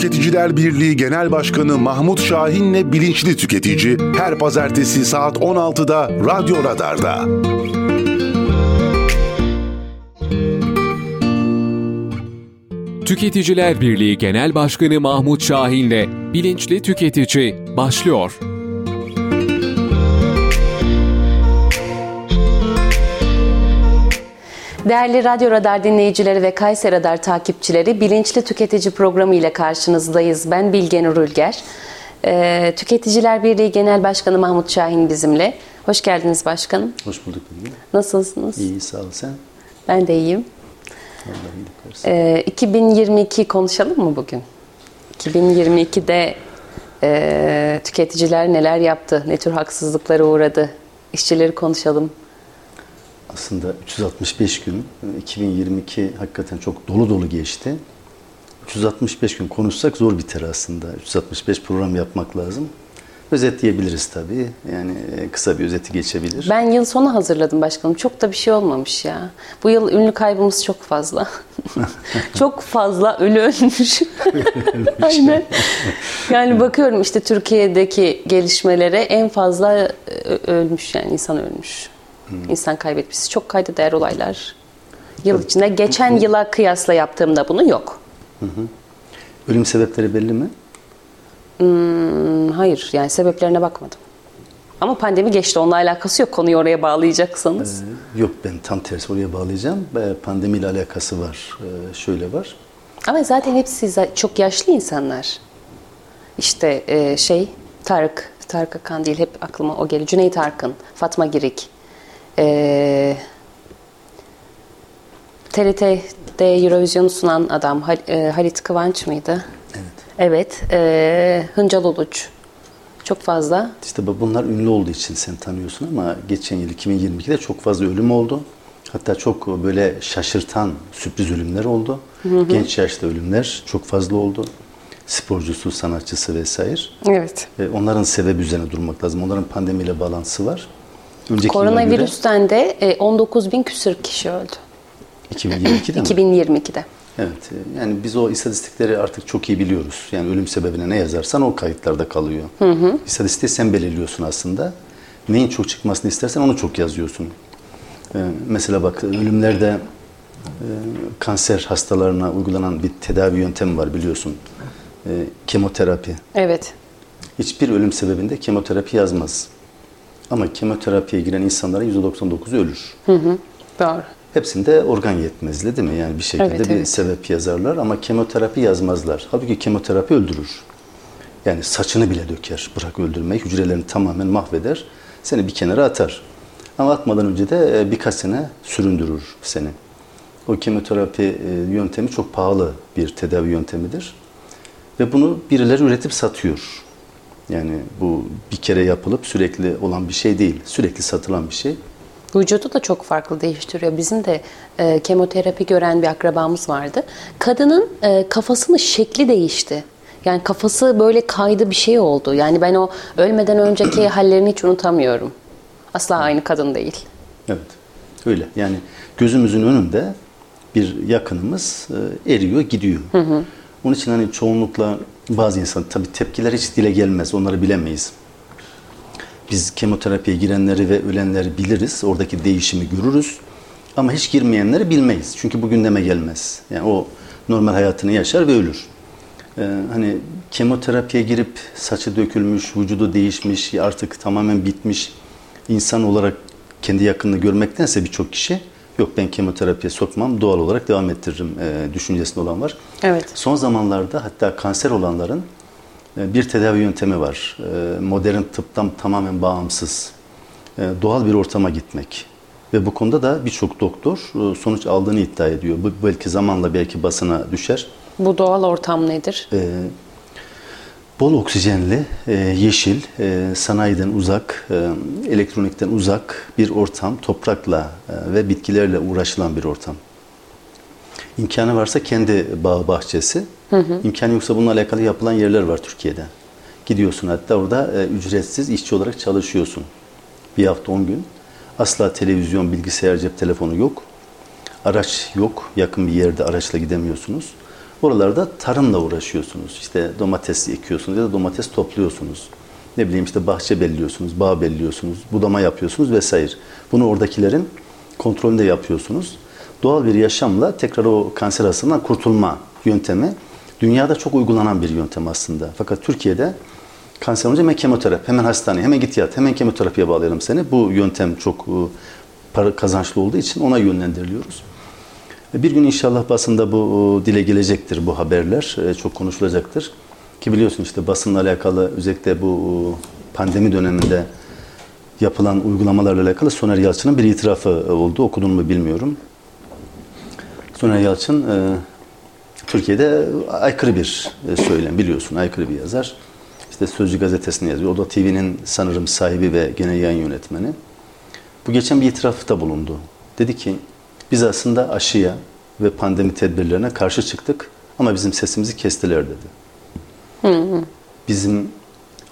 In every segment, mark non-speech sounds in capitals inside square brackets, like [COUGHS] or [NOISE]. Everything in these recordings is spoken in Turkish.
Tüketiciler Birliği Genel Başkanı Mahmut Şahin'le Bilinçli Tüketici her pazartesi saat 16'da Radyo Radar'da. Tüketiciler Birliği Genel Başkanı Mahmut Şahin'le Bilinçli Tüketici başlıyor. Değerli Radyo Radar dinleyicileri ve Kayser Radar takipçileri Bilinçli Tüketici programı ile karşınızdayız. Ben Bilgen Urulger. Ee, Tüketiciler Birliği Genel Başkanı Mahmut Şahin bizimle. Hoş geldiniz başkanım. Hoş bulduk Bilgen. Nasılsınız? İyi sağ ol sen. Ben de iyiyim. Ee, 2022 konuşalım mı bugün? 2022'de e, tüketiciler neler yaptı, ne tür haksızlıklara uğradı? İşçileri konuşalım. Aslında 365 gün 2022 hakikaten çok dolu dolu geçti. 365 gün konuşsak zor biter aslında. 365 program yapmak lazım. Özetleyebiliriz tabii. Yani e, kısa bir özeti geçebilir. Ben yıl sonu hazırladım başkanım. Çok da bir şey olmamış ya. Bu yıl ünlü kaybımız çok fazla. [LAUGHS] çok fazla ölü ölmüş. [LAUGHS] Aynen. Yani bakıyorum işte Türkiye'deki gelişmelere en fazla e, ölmüş yani insan ölmüş. İnsan kaybetmiş. Çok kayda değer olaylar. Yıl içinde. Geçen yıla kıyasla yaptığımda bunu yok. Ölüm sebepleri belli mi? Hmm, hayır yani sebeplerine bakmadım. Ama pandemi geçti. Onunla alakası yok. Konuyu oraya bağlayacaksanız. Ee, yok ben tam tersi oraya bağlayacağım. Ee, Pandemiyle alakası var. Ee, şöyle var. Ama zaten hepsi çok yaşlı insanlar. İşte e, şey Tarık, Tarık Akan değil hep aklıma o geliyor. Cüneyt Arkın, Fatma Girik. E, TRT'de Eurovision'u sunan adam Hal- e, Halit Kıvanç mıydı? Evet. Evet. E, Hıncal Uluç. Çok fazla. İşte bu- bunlar ünlü olduğu için sen tanıyorsun ama geçen yıl 2022'de çok fazla ölüm oldu. Hatta çok böyle şaşırtan sürpriz ölümler oldu. Genç yaşta ölümler çok fazla oldu. Sporcusu, sanatçısı vesaire. Evet. Ve onların sebebi üzerine durmak lazım. Onların pandemiyle bağlantısı var. Önceki Koronavirüsten de e, 19 bin küsür kişi öldü. göre 2022'de mi? 2022'de. Evet. e, Yani biz o istatistikleri artık çok iyi biliyoruz. Yani ölüm sebebine ne yazarsan o kayıtlarda kalıyor. Hı hı. İstatistiği sen belirliyorsun aslında. Neyin çok çıkmasını istersen onu çok yazıyorsun. Ee, mesela bak ölümlerde e, kanser hastalarına uygulanan bir tedavi yöntemi var biliyorsun. E, kemoterapi. Evet. Hiçbir ölüm sebebinde kemoterapi yazmaz. Ama kemoterapiye giren insanların %99'u ölür. Doğru. Hepsinde organ yetmezliği değil mi? Yani bir şekilde Evet, bir evet. sebep yazarlar ama kemoterapi yazmazlar. Halbuki kemoterapi öldürür. Yani saçını bile döker. Bırak öldürmeyi, hücrelerini tamamen mahveder. Seni bir kenara atar. Ama atmadan önce de e, birkaç sene süründürür seni. O kemoterapi e, yöntemi çok pahalı bir tedavi yöntemidir. Ve bunu birileri üretip satıyor. Yani bu bir kere yapılıp sürekli olan bir şey değil. Sürekli satılan bir şey. Vücudu da çok farklı değiştiriyor. Bizim de e, kemoterapi gören bir akrabamız vardı. Kadının e, kafasının şekli değişti. Yani kafası böyle kaydı bir şey oldu. Yani ben o ölmeden önceki [CLEARS THROAT] hallerini hiç unutamıyorum. Asla aynı kadın değil. Evet. Öyle. Yani gözümüzün önünde bir yakınımız e, eriyor, gidiyor. Onun için hani çoğunlukla bazı insan tabii tepkiler hiç dile gelmez. Onları bilemeyiz. Biz kemoterapiye girenleri ve ölenleri biliriz. Oradaki değişimi görürüz. Ama hiç girmeyenleri bilmeyiz. Çünkü bu gündeme gelmez. Yani o normal hayatını yaşar ve ölür. Ee, hani kemoterapiye girip saçı dökülmüş, vücudu değişmiş, artık tamamen bitmiş insan olarak kendi yakınını görmektense birçok kişi yok ben kemoterapiye sokmam doğal olarak devam ettiririm e, düşüncesinde olan var. Evet. Son zamanlarda hatta kanser olanların e, bir tedavi yöntemi var. E, modern tıptan tamamen bağımsız. E, doğal bir ortama gitmek. Ve bu konuda da birçok doktor e, sonuç aldığını iddia ediyor. Bu belki zamanla belki basına düşer. Bu doğal ortam nedir? E, bol oksijenli, e, yeşil, e, sanayiden uzak, e, elektronikten uzak bir ortam, toprakla ve bitkilerle uğraşılan bir ortam. İmkanı varsa kendi bağ bahçesi, imkanı yoksa bununla alakalı yapılan yerler var Türkiye'de. Gidiyorsun hatta orada ücretsiz işçi olarak çalışıyorsun. Bir hafta on gün. Asla televizyon, bilgisayar, cep telefonu yok. Araç yok. Yakın bir yerde araçla gidemiyorsunuz. Oralarda tarımla uğraşıyorsunuz. İşte domates ekiyorsunuz ya da domates topluyorsunuz. Ne bileyim işte bahçe belliyorsunuz, bağ belliyorsunuz, budama yapıyorsunuz vesaire. Bunu oradakilerin kontrolünde yapıyorsunuz. Doğal bir yaşamla tekrar o kanser hastalığından kurtulma yöntemi dünyada çok uygulanan bir yöntem aslında. Fakat Türkiye'de kanser olunca hemen kemoterapi, hemen hastaneye, hemen git yat, hemen kemoterapiye bağlayalım seni. Bu yöntem çok e, para kazançlı olduğu için ona yönlendiriliyoruz. Bir gün inşallah basında bu dile gelecektir bu haberler. E, çok konuşulacaktır. Ki biliyorsun işte basınla alakalı özellikle bu pandemi döneminde yapılan uygulamalarla alakalı Soner Yalçın'ın bir itirafı oldu. Okudun mu bilmiyorum. Soner Yalçın e, Türkiye'de aykırı bir e, söylem biliyorsun. Aykırı bir yazar. İşte Sözcü gazetesini yazıyor. O da TV'nin sanırım sahibi ve genel yayın yönetmeni. Bu geçen bir itirafta bulundu. Dedi ki biz aslında aşıya ve pandemi tedbirlerine karşı çıktık ama bizim sesimizi kestiler dedi. Bizim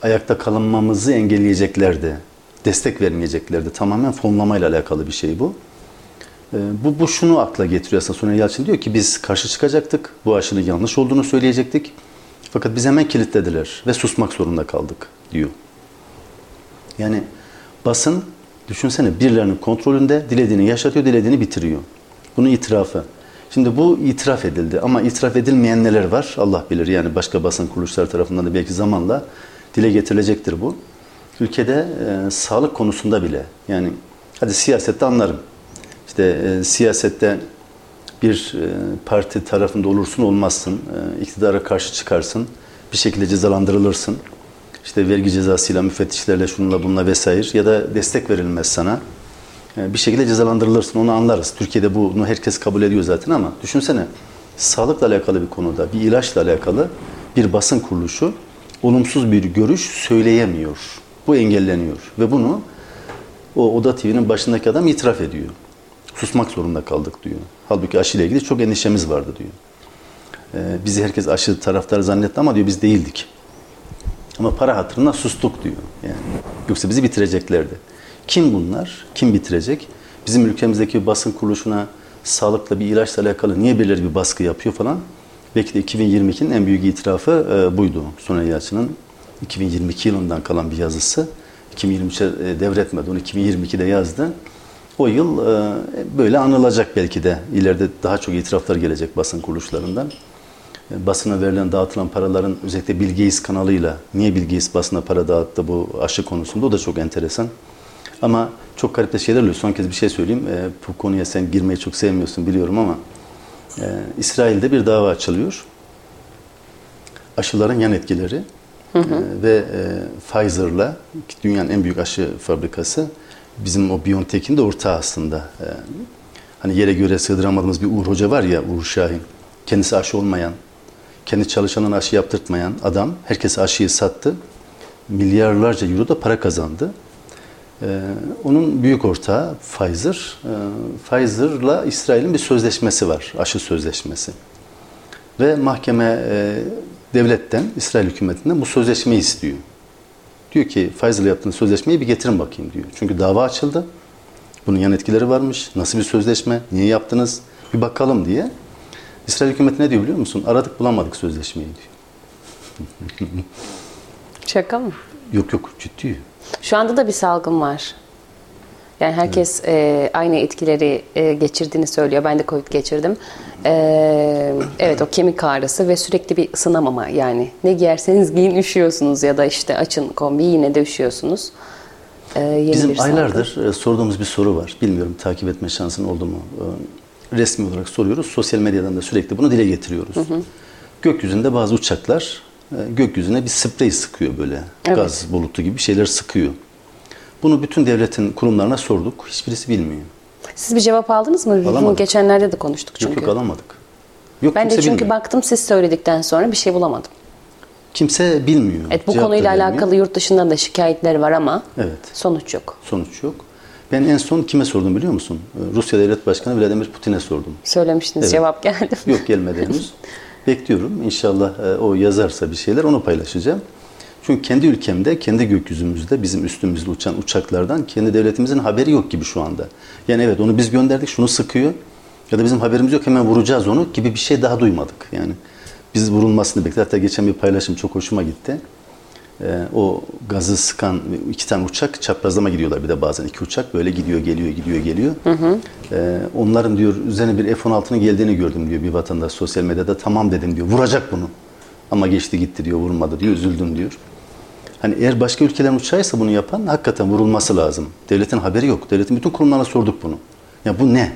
ayakta kalınmamızı engelleyeceklerdi. Destek vermeyeceklerdi. Tamamen fonlamayla alakalı bir şey bu. Ee, bu, bu şunu akla getiriyor aslında Soner Yalçın diyor ki biz karşı çıkacaktık. Bu aşının yanlış olduğunu söyleyecektik. Fakat biz hemen kilitlediler ve susmak zorunda kaldık diyor. Yani basın düşünsene birilerinin kontrolünde dilediğini yaşatıyor, dilediğini bitiriyor. Bunun itirafı. Şimdi bu itiraf edildi ama itiraf edilmeyen neler var Allah bilir. Yani başka basın kuruluşları tarafından da belki zamanla dile getirilecektir bu. Ülkede e, sağlık konusunda bile yani hadi siyasette anlarım. İşte e, siyasette bir e, parti tarafında olursun olmazsın, e, iktidara karşı çıkarsın, bir şekilde cezalandırılırsın. İşte vergi cezasıyla, müfettişlerle, şununla bununla vesaire ya da destek verilmez sana. E, bir şekilde cezalandırılırsın, onu anlarız. Türkiye'de bunu herkes kabul ediyor zaten ama düşünsene sağlıkla alakalı bir konuda, bir ilaçla alakalı bir basın kuruluşu olumsuz bir görüş söyleyemiyor. Bu engelleniyor ve bunu o Oda TV'nin başındaki adam itiraf ediyor. Susmak zorunda kaldık diyor. Halbuki aşı ile ilgili çok endişemiz vardı diyor. Ee, bizi herkes aşı taraftarı zannetti ama diyor biz değildik. Ama para hatırına sustuk diyor. Yani yoksa bizi bitireceklerdi. Kim bunlar? Kim bitirecek? Bizim ülkemizdeki basın kuruluşuna sağlıkla bir ilaçla alakalı niye birileri bir baskı yapıyor falan. Belki de 2022'nin en büyük itirafı e, buydu. Soner Yalçın'ın 2022 yılından kalan bir yazısı. 2023'e devretmedi. Onu 2022'de yazdı. O yıl e, böyle anılacak belki de. İleride daha çok itiraflar gelecek basın kuruluşlarından. Basına verilen, dağıtılan paraların özellikle Bill Gates kanalıyla niye Bill Gates basına para dağıttı bu aşı konusunda o da çok enteresan. Ama çok garip de şeyler oluyor. Son kez bir şey söyleyeyim. E, bu konuya sen girmeyi çok sevmiyorsun biliyorum ama e, İsrail'de bir dava açılıyor. Aşıların yan etkileri hı hı. E, ve e, Pfizer'la dünyanın en büyük aşı fabrikası bizim o BioNTech'in de ortağı aslında. E, hani yere göre sığdıramadığımız bir Uğur Hoca var ya Uğur Şahin. Kendisi aşı olmayan, kendi çalışanına aşı yaptırtmayan adam herkese aşıyı sattı. Milyarlarca euro da para kazandı. Ee, onun büyük ortağı Pfizer. Ee, Pfizer'la İsrail'in bir sözleşmesi var, aşı sözleşmesi. Ve mahkeme e, devletten, İsrail hükümetinden bu sözleşmeyi istiyor. Diyor ki Pfizer'la yaptığınız sözleşmeyi bir getirin bakayım diyor. Çünkü dava açıldı. Bunun yan etkileri varmış. Nasıl bir sözleşme? Niye yaptınız? Bir bakalım diye. İsrail hükümeti ne diyor biliyor musun? Aradık bulamadık sözleşmeyi diyor. Şaka mı? Yok yok ciddi. Şu anda da bir salgın var. Yani herkes evet. e, aynı etkileri e, geçirdiğini söylüyor. Ben de Covid geçirdim. E, evet o kemik ağrısı ve sürekli bir ısınamama yani. Ne giyerseniz giyin üşüyorsunuz ya da işte açın kombi yine de üşüyorsunuz. E, Bizim aylardır e, sorduğumuz bir soru var. Bilmiyorum takip etme şansın oldu mu? E, resmi olarak soruyoruz. Sosyal medyadan da sürekli bunu dile getiriyoruz. Hı hı. Gökyüzünde bazı uçaklar e, gökyüzüne bir sprey sıkıyor böyle. Evet. Gaz bulutu gibi şeyler sıkıyor. Bunu bütün devletin kurumlarına sorduk. Hiçbirisi bilmiyor. Siz bir cevap aldınız mı? Alamadık. Bunu geçenlerde de konuştuk çünkü. Yok yok alamadık. Yok, ben de çünkü bilmiyor. baktım siz söyledikten sonra bir şey bulamadım. Kimse bilmiyor. Evet, bu konuyla alakalı yurt dışından da şikayetler var ama evet. sonuç yok. Sonuç yok. Ben en son kime sordum biliyor musun? Rusya Devlet Başkanı Vladimir Putin'e sordum. Söylemiştiniz evet. cevap geldi. [LAUGHS] Yok gelmedi henüz. [LAUGHS] Bekliyorum. İnşallah e, o yazarsa bir şeyler onu paylaşacağım. Çünkü kendi ülkemde, kendi gökyüzümüzde bizim üstümüzde uçan uçaklardan kendi devletimizin haberi yok gibi şu anda. Yani evet onu biz gönderdik şunu sıkıyor ya da bizim haberimiz yok hemen vuracağız onu gibi bir şey daha duymadık. Yani Biz vurulmasını bekledik. Hatta geçen bir paylaşım çok hoşuma gitti. Ee, o gazı sıkan iki tane uçak çaprazlama gidiyorlar bir de bazen iki uçak böyle gidiyor geliyor gidiyor geliyor. Ee, onların diyor üzerine bir F-16'nın geldiğini gördüm diyor bir vatandaş sosyal medyada tamam dedim diyor vuracak bunu. Ama geçti gitti diyor vurmadı diyor üzüldüm diyor. Hani eğer başka ülkelerin uçağıysa bunu yapan hakikaten vurulması lazım. Devletin haberi yok. Devletin bütün kurumlarına sorduk bunu. Ya bu ne?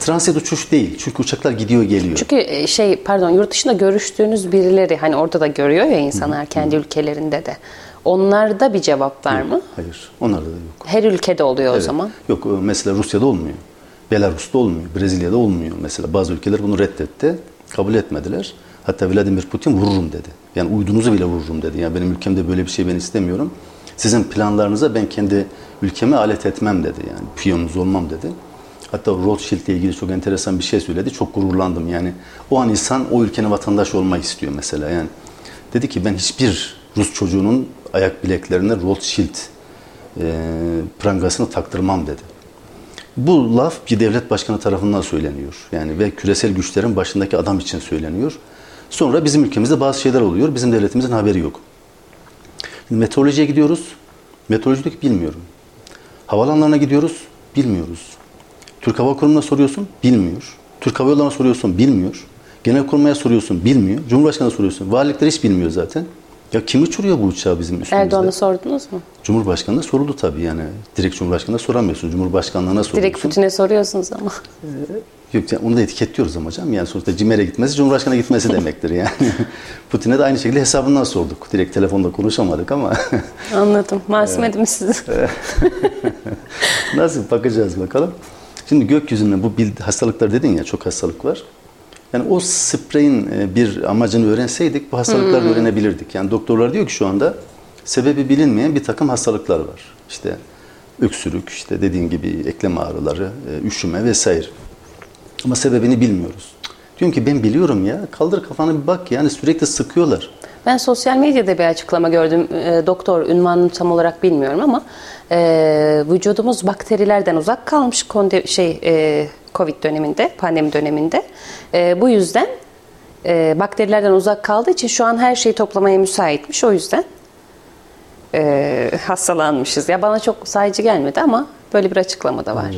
Transit uçuş değil. Çünkü uçaklar gidiyor geliyor. Çünkü e, şey pardon yurt dışında görüştüğünüz birileri hani orada da görüyor ya insanlar kendi ülkelerinde de. Onlarda bir cevap var mı? Hayır. Onlarda da yok. Her ülkede oluyor o Evet. zaman. Yok e, mesela Rusya'da olmuyor. Belarus'ta olmuyor. Brezilya'da olmuyor. Mesela bazı ülkeler bunu reddetti. Kabul etmediler. Hatta Vladimir Putin vururum dedi. Yani uydunuzu bile vururum dedi. Yani benim ülkemde böyle bir şey ben istemiyorum. Sizin planlarınıza ben kendi ülkeme alet etmem dedi. Yani piyonunuz olmam dedi. Hatta Rothschild ile ilgili çok enteresan bir şey söyledi. Çok gururlandım yani. O an insan o ülkenin vatandaşı olmak istiyor mesela. Yani dedi ki ben hiçbir Rus çocuğunun ayak bileklerine Rothschild e, prangasını taktırmam dedi. Bu laf bir devlet başkanı tarafından söyleniyor. Yani ve küresel güçlerin başındaki adam için söyleniyor. Sonra bizim ülkemizde bazı şeyler oluyor. Bizim devletimizin haberi yok. Şimdi meteorolojiye gidiyoruz. Meteoroloji bilmiyorum. Havalanlarına gidiyoruz. Bilmiyoruz. Türk Hava Kurumu'na soruyorsun. Bilmiyor. Türk Hava Yolları'na soruyorsun. Bilmiyor. Genelkurmay'a soruyorsun. Bilmiyor. Cumhurbaşkanı'na soruyorsun. Valilikler hiç bilmiyor zaten. Ya kim uçuruyor bu uçağı bizim üstümüzde? Erdoğan'a sordunuz mu? Cumhurbaşkanı'na soruldu tabii yani. Direkt Cumhurbaşkanı'na soramıyorsun. Cumhurbaşkanlığına soruyorsun. Direkt Putin'e soruyorsunuz ama. Yok, yani onu da etiketliyoruz ama hocam. Yani sonuçta CİMER'e gitmesi Cumhurbaşkanı'na gitmesi demektir yani. [LAUGHS] Putin'e de aynı şekilde hesabından sorduk. Direkt telefonda konuşamadık ama Anladım. Masum edin sizi. [LAUGHS] nasıl bakacağız bakalım. Şimdi gökyüzünde bu hastalıklar dedin ya çok hastalık var. Yani o spreyin e, bir amacını öğrenseydik bu hastalıkları da öğrenebilirdik. Yani doktorlar diyor ki şu anda sebebi bilinmeyen bir takım hastalıklar var. İşte öksürük, işte dediğin gibi eklem ağrıları, e, üşüme vesaire. Ama sebebini bilmiyoruz. Diyorum ki ben biliyorum ya. Kaldır kafanı bir bak yani sürekli sıkıyorlar. Ben sosyal medyada bir açıklama gördüm. E, doktor ünvanını tam olarak bilmiyorum ama e, vücudumuz bakterilerden uzak kalmış şey e, Covid döneminde, pandemi döneminde. E, bu yüzden e, bakterilerden uzak kaldığı için şu an her şeyi toplamaya müsaitmiş. O yüzden e, hastalanmışız. Ya bana çok sayıcı gelmedi ama böyle bir açıklama da var.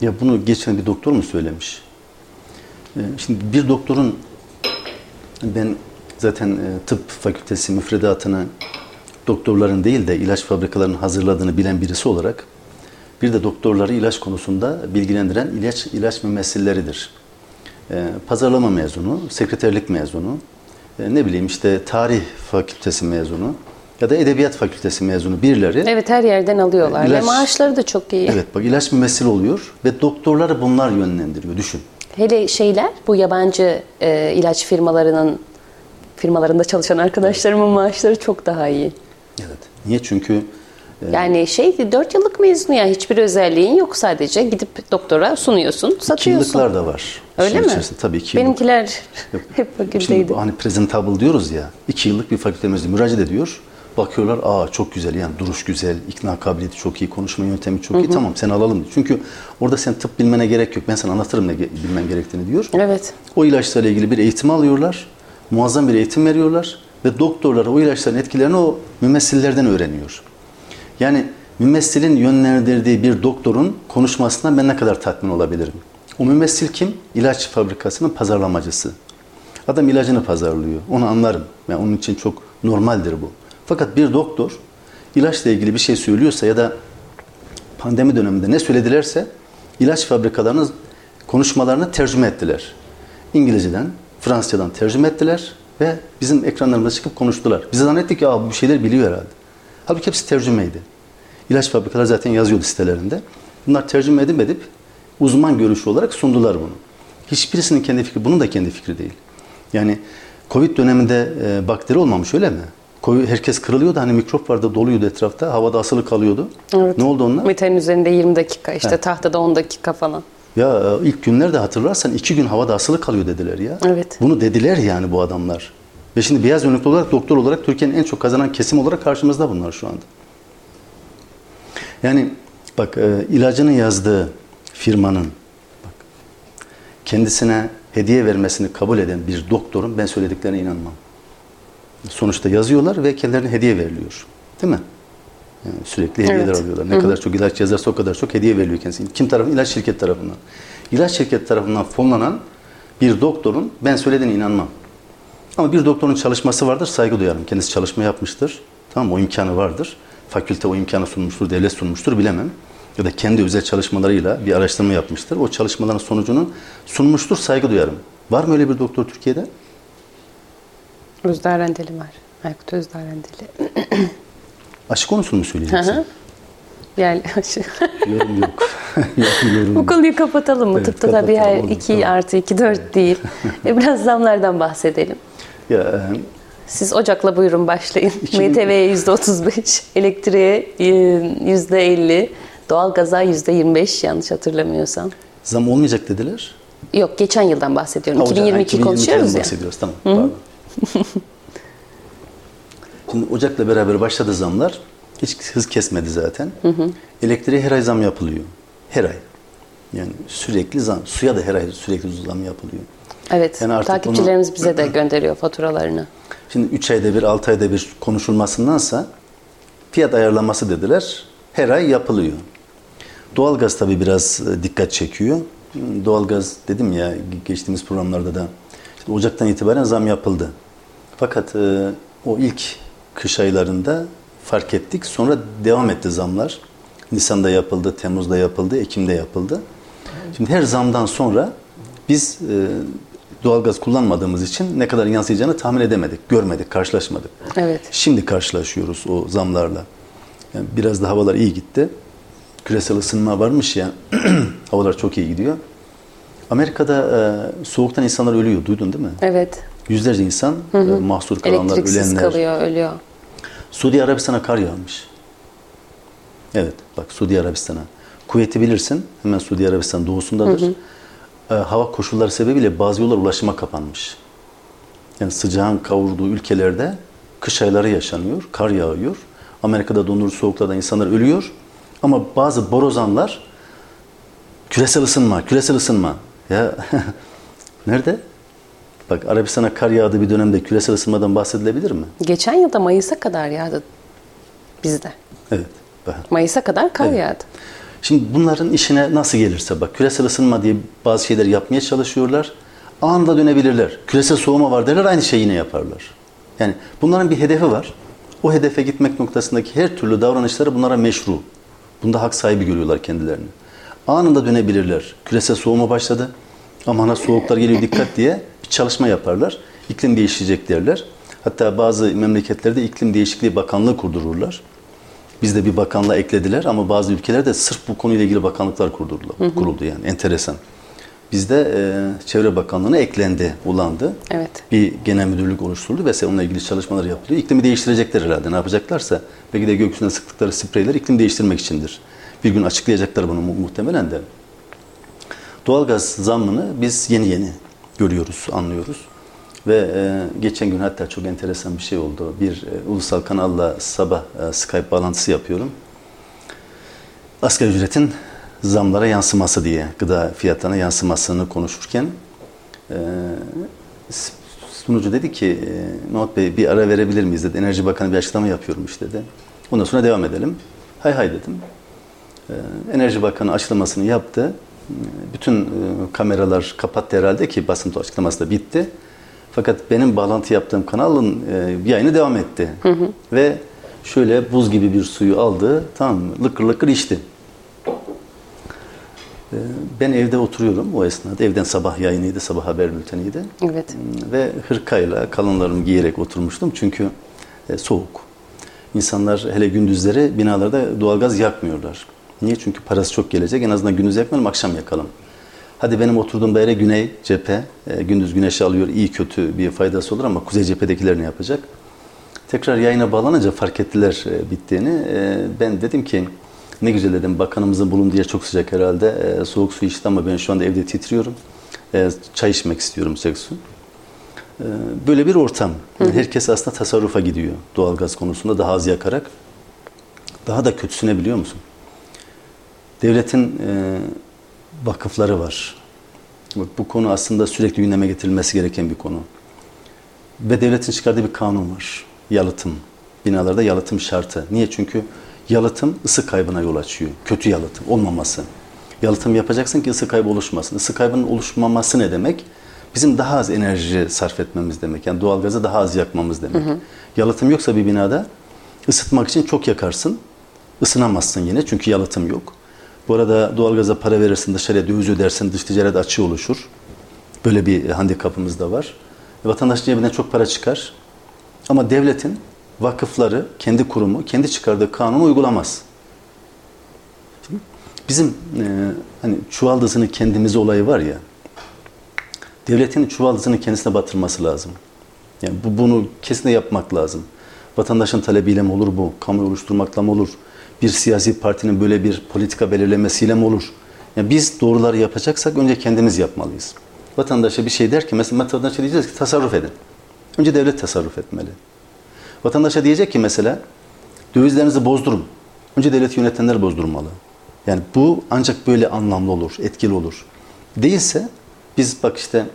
Ya bunu geçen bir doktor mu söylemiş? Ee, Şimdi bir doktorun ben zaten e, tıp fakültesi müfredatını doktorların değil de ilaç fabrikalarının hazırladığını bilen birisi olarak bir de doktorları ilaç konusunda bilgilendiren ilaç ilaç mümessilleridir. Ee, Pazarlama mezunu, sekreterlik mezunu, e, ne bileyim işte tarih fakültesi mezunu ya da edebiyat fakültesi mezunu birileri Evet her yerden alıyorlar İlaç- ve maaşları da çok iyi. Evet bak ilaç mümessil oluyor ve doktorları bunlar yönlendiriyor. Düşün. Hele şeyler bu yabancı e, ilaç firmalarının firmalarında çalışan arkadaşlarımın maaşları çok daha iyi. Evet. Niye? Çünkü Yani şey 4 yıllık mezunu ya hiçbir özelliğin yok sadece gidip doktora sunuyorsun, satıyorsun. yıllıklar da var. Öyle mi? içerisinde. Tabii yıllık. Benimkiler [LAUGHS] hep Şimdi fakülteydi. bu hani presentable diyoruz ya. iki yıllık bir fakülte mezunu müracaat ediyor. Bakıyorlar aa çok güzel yani duruş güzel, ikna kabiliyeti çok iyi, konuşma yöntemi çok iyi. Tamam seni alalım. Çünkü orada sen tıp bilmene gerek yok. Ben sana anlatırım ne bilmen gerektiğini diyor. Evet. O ilaçlarla ilgili bir eğitim alıyorlar. Muazzam bir eğitim veriyorlar. Ve doktorlar o ilaçların etkilerini o mümessillerden öğreniyor. Yani mümessilin yönlendirdiği bir doktorun konuşmasından ben ne kadar tatmin olabilirim? O mümessil kim? İlaç fabrikasının pazarlamacısı. Adam ilacını pazarlıyor. Onu anlarım. Yani onun için çok normaldir bu. Fakat bir doktor ilaçla ilgili bir şey söylüyorsa ya da pandemi döneminde ne söyledilerse ilaç fabrikalarının konuşmalarını tercüme ettiler. İngilizceden, Fransızcadan tercüme ettiler ve bizim ekranlarımıza çıkıp konuştular. Biz zannettik ki bu şeyler biliyor herhalde. Halbuki hepsi tercümeydi. İlaç fabrikaları zaten yazıyordu sitelerinde. Bunlar tercüme edip uzman görüşü olarak sundular bunu. Hiçbirisinin kendi fikri, bunun da kendi fikri değil. Yani Covid döneminde e, bakteri olmamış öyle mi? Covid, herkes kırılıyordu hani mikrop vardı doluydu etrafta havada asılı kalıyordu. Evet. Ne oldu onlar? Metalin üzerinde 20 dakika işte tahtada 10 dakika falan. Ya e, ilk günlerde hatırlarsan iki gün havada asılı kalıyor dediler ya. Evet. Bunu dediler yani bu adamlar. Ve şimdi beyaz önlüklü olarak doktor olarak Türkiye'nin en çok kazanan kesim olarak karşımızda bunlar şu anda. Yani bak e, ilacını yazdığı firmanın bak, kendisine hediye vermesini kabul eden bir doktorun ben söylediklerine inanmam. Sonuçta yazıyorlar ve kendilerine hediye veriliyor. Değil mi? Yani sürekli hediyeler Evet. alıyorlar. Ne kadar çok ilaç yazarsa o kadar çok hediye veriliyor kendisine. Kim tarafından? İlaç şirket tarafından. İlaç şirket tarafından fonlanan bir doktorun ben söylediğine inanmam. Ama bir doktorun çalışması vardır, saygı duyarım. Kendisi çalışma yapmıştır. Tamam mı? O imkanı vardır. Fakülte o imkanı sunmuştur, devlet sunmuştur bilemem. Ya da kendi özel çalışmalarıyla bir araştırma yapmıştır. O çalışmaların sonucunu sunmuştur, saygı duyarım. Var mı öyle bir doktor Türkiye'de? Özdağ Rendeli var. Aykut Özdağ Rendeli. [CLEARS THROAT] Aşı konusunu mu Hı söyleyeceksin? hı. Yani [LAUGHS] yorum [LAUGHS] yok. yorum bu yok. konuyu kapatalım mı? Evet, Tıpta tabii her olur, 2 tamam. artı 2 4 değil. [LAUGHS] e biraz zamlardan bahsedelim. Ya, e, Siz Ocak'la buyurun başlayın. İki bin- MTV'ye %35, elektriğe e, %50, doğalgaza %25 yanlış hatırlamıyorsam. zam olmayacak dediler. Yok geçen yıldan bahsediyorum. Ha, Ocak- 2022 ha, konuşuyoruz ya. bahsediyoruz. Tamam. Pardon. Şimdi Ocak'la beraber başladı zamlar. Hiç hız kesmedi zaten. Elektriğe her ay zam yapılıyor. Her ay. Yani sürekli zam. Suya da her ay sürekli zam yapılıyor. Evet. Yani artık takipçilerimiz bize de [CLEARS THROAT] gönderiyor faturalarını. Şimdi 3 ayda bir, 6 ayda bir konuşulmasındansa fiyat ayarlaması dediler. Her ay yapılıyor. Doğalgaz tabii biraz e, dikkat çekiyor. Hmm, Doğalgaz dedim ya geçtiğimiz programlarda da işte Ocak'tan itibaren zam yapıldı. Fakat e, o ilk kış aylarında fark ettik. Sonra devam etti zamlar. Nisan'da yapıldı, Temmuz'da yapıldı, Ekim'de yapıldı. Şimdi her zamdan sonra biz e, doğalgaz kullanmadığımız için ne kadar yansıyacağını tahmin edemedik, görmedik, karşılaşmadık. Evet. Şimdi karşılaşıyoruz o zamlarla. Yani biraz da havalar iyi gitti. Küresel ısınma varmış ya, [CLEARS THROAT] havalar çok iyi gidiyor. Amerika'da e, soğuktan insanlar ölüyor, duydun değil mi? Evet. Yüzlerce insan e, mahsur kalanlar, Elektriksiz ölenler. kalıyor, ölüyor. Suudi Arabistan'a kar yağmış. Evet, bak Suudi Arabistan'a. Kuvveti bilirsin, hemen Suudi Arabistan doğusundadır. Ee, hava koşulları sebebiyle bazı yollar ulaşıma kapanmış. Yani sıcağın kavurduğu ülkelerde kış ayları yaşanıyor, kar yağıyor. Amerika'da dondurucu soğuklardan insanlar ölüyor. Ama bazı borazanlar küresel ısınma, küresel ısınma. Ya [LAUGHS] nerede? Bak Arabistan'a kar yağdığı bir dönemde küresel ısınmadan bahsedilebilir mi? Geçen yılda Mayıs'a kadar yağdı bizde. Evet. Bak. Mayıs'a kadar kar Evet. yağdı. Şimdi bunların işine nasıl gelirse bak küresel ısınma diye bazı şeyler yapmaya çalışıyorlar. Anında dönebilirler. Küresel soğuma var derler aynı şeyi yine yaparlar. Yani bunların bir hedefi var. O hedefe gitmek noktasındaki her türlü davranışları bunlara meşru. Bunda hak sahibi görüyorlar kendilerini. Anında dönebilirler. Küresel soğuma başladı. Amana soğuklar geliyor dikkat diye bir çalışma yaparlar. İklim değişecek derler. Hatta bazı memleketlerde iklim değişikliği bakanlığı kurdururlar. Bizde bir bakanlığa eklediler ama bazı ülkelerde sırf bu konuyla ilgili bakanlıklar kurdurdular, kuruldu yani enteresan. Bizde e, Çevre Bakanlığı'na eklendi, ulandı. Evet. Bir genel müdürlük oluşturuldu ve onunla ilgili çalışmalar yapılıyor. İklimi değiştirecekler herhalde. Ne yapacaklarsa belki de gökyüzüne sıktıkları spreyler iklim değiştirmek içindir. Bir gün açıklayacaklar bunu mu- muhtemelen de. Doğalgaz zammını biz yeni yeni görüyoruz, anlıyoruz. Ve e, geçen gün hatta çok enteresan bir şey oldu. Bir e, ulusal kanalla sabah e, Skype bağlantısı yapıyorum. Asgari ücretin zamlara yansıması diye, gıda fiyatlarına yansımasını konuşurken e, sunucu dedi ki, e, Mahmut Bey bir ara verebilir miyiz dedi. Enerji Bakanı bir açıklama yapıyormuş dedi. Ondan sonra devam edelim. Hay hay dedim. Ee, Enerji Bakanı açıklamasını yaptı. Bütün e, kameralar kapattı herhalde ki basın açıklaması da bitti. Fakat benim bağlantı yaptığım kanalın e, yayını devam etti. Ve şöyle buz gibi bir suyu aldı. Tamam? Lıkır lıkır içti. Ee, Ben evde oturuyorum o esnada. Evden sabah yayınıydı, sabah haber bülteniydi. Evet. Ve hırkayla kalınlarımı giyerek oturmuştum çünkü e, soğuk. İnsanlar hele gündüzleri binalarda doğalgaz yakmıyorlar. Niye? Çünkü parası çok gelecek. En azından gündüz yakmayalım, akşam yakalım. Hadi benim oturduğum daire güney cephe. E, gündüz güneş alıyor, iyi kötü bir faydası olur ama kuzey cephedekiler ne yapacak? Tekrar yayına bağlanınca fark ettiler e, bittiğini. E, ben dedim ki ne güzel dedim bakanımızın bulunduğu yer çok sıcak herhalde. E, soğuk su içti ama ben şu anda evde titriyorum. E, çay içmek istiyorum sıcak su. E, böyle bir ortam. Herkes aslında tasarrufa gidiyor doğalgaz konusunda daha az yakarak. Daha da kötüsüne biliyor musun? Devletin e, vakıfları var. Bak, bu konu aslında sürekli gündeme getirilmesi gereken bir konu. Ve devletin çıkardığı bir kanun var. Yalıtım. Binalarda yalıtım şartı. Niye? Çünkü yalıtım ısı kaybına yol açıyor. Kötü yalıtım olmaması. Yalıtım yapacaksın ki ısı kaybı oluşmasın. Isı kaybının oluşmaması ne demek? Bizim daha az enerji sarf etmemiz demek. Yani doğalgazı daha az yakmamız demek. Hı hı. Yalıtım yoksa bir binada ısıtmak için çok yakarsın. Isınamazsın yine çünkü yalıtım yok. Bu arada doğalgaza para verirsin, dışarıya döviz ödersin, dış ticaret açığı oluşur. Böyle bir handikapımız da var. Vatandaş cebinden çok para çıkar. Ama devletin vakıfları, kendi kurumu, kendi çıkardığı kanunu uygulamaz. Bizim e, hani çuvaldızını kendimize olayı var ya, devletin çuvaldızını kendisine batırması lazım. Yani bu, bunu kesinlikle yapmak lazım. Vatandaşın talebiyle mi olur bu? Kamu oluşturmakla mı olur? Bir siyasi partinin böyle bir politika belirlemesiyle mi olur? Yani biz doğruları yapacaksak önce kendimiz yapmalıyız. Vatandaşa bir şey der ki mesela vatandaşa diyeceğiz ki tasarruf edin. Önce devlet tasarruf etmeli. Vatandaşa diyecek ki mesela dövizlerinizi bozdurun. Önce devlet yönetenler bozdurmalı. Yani bu ancak böyle anlamlı olur, etkili olur. Değilse biz bak işte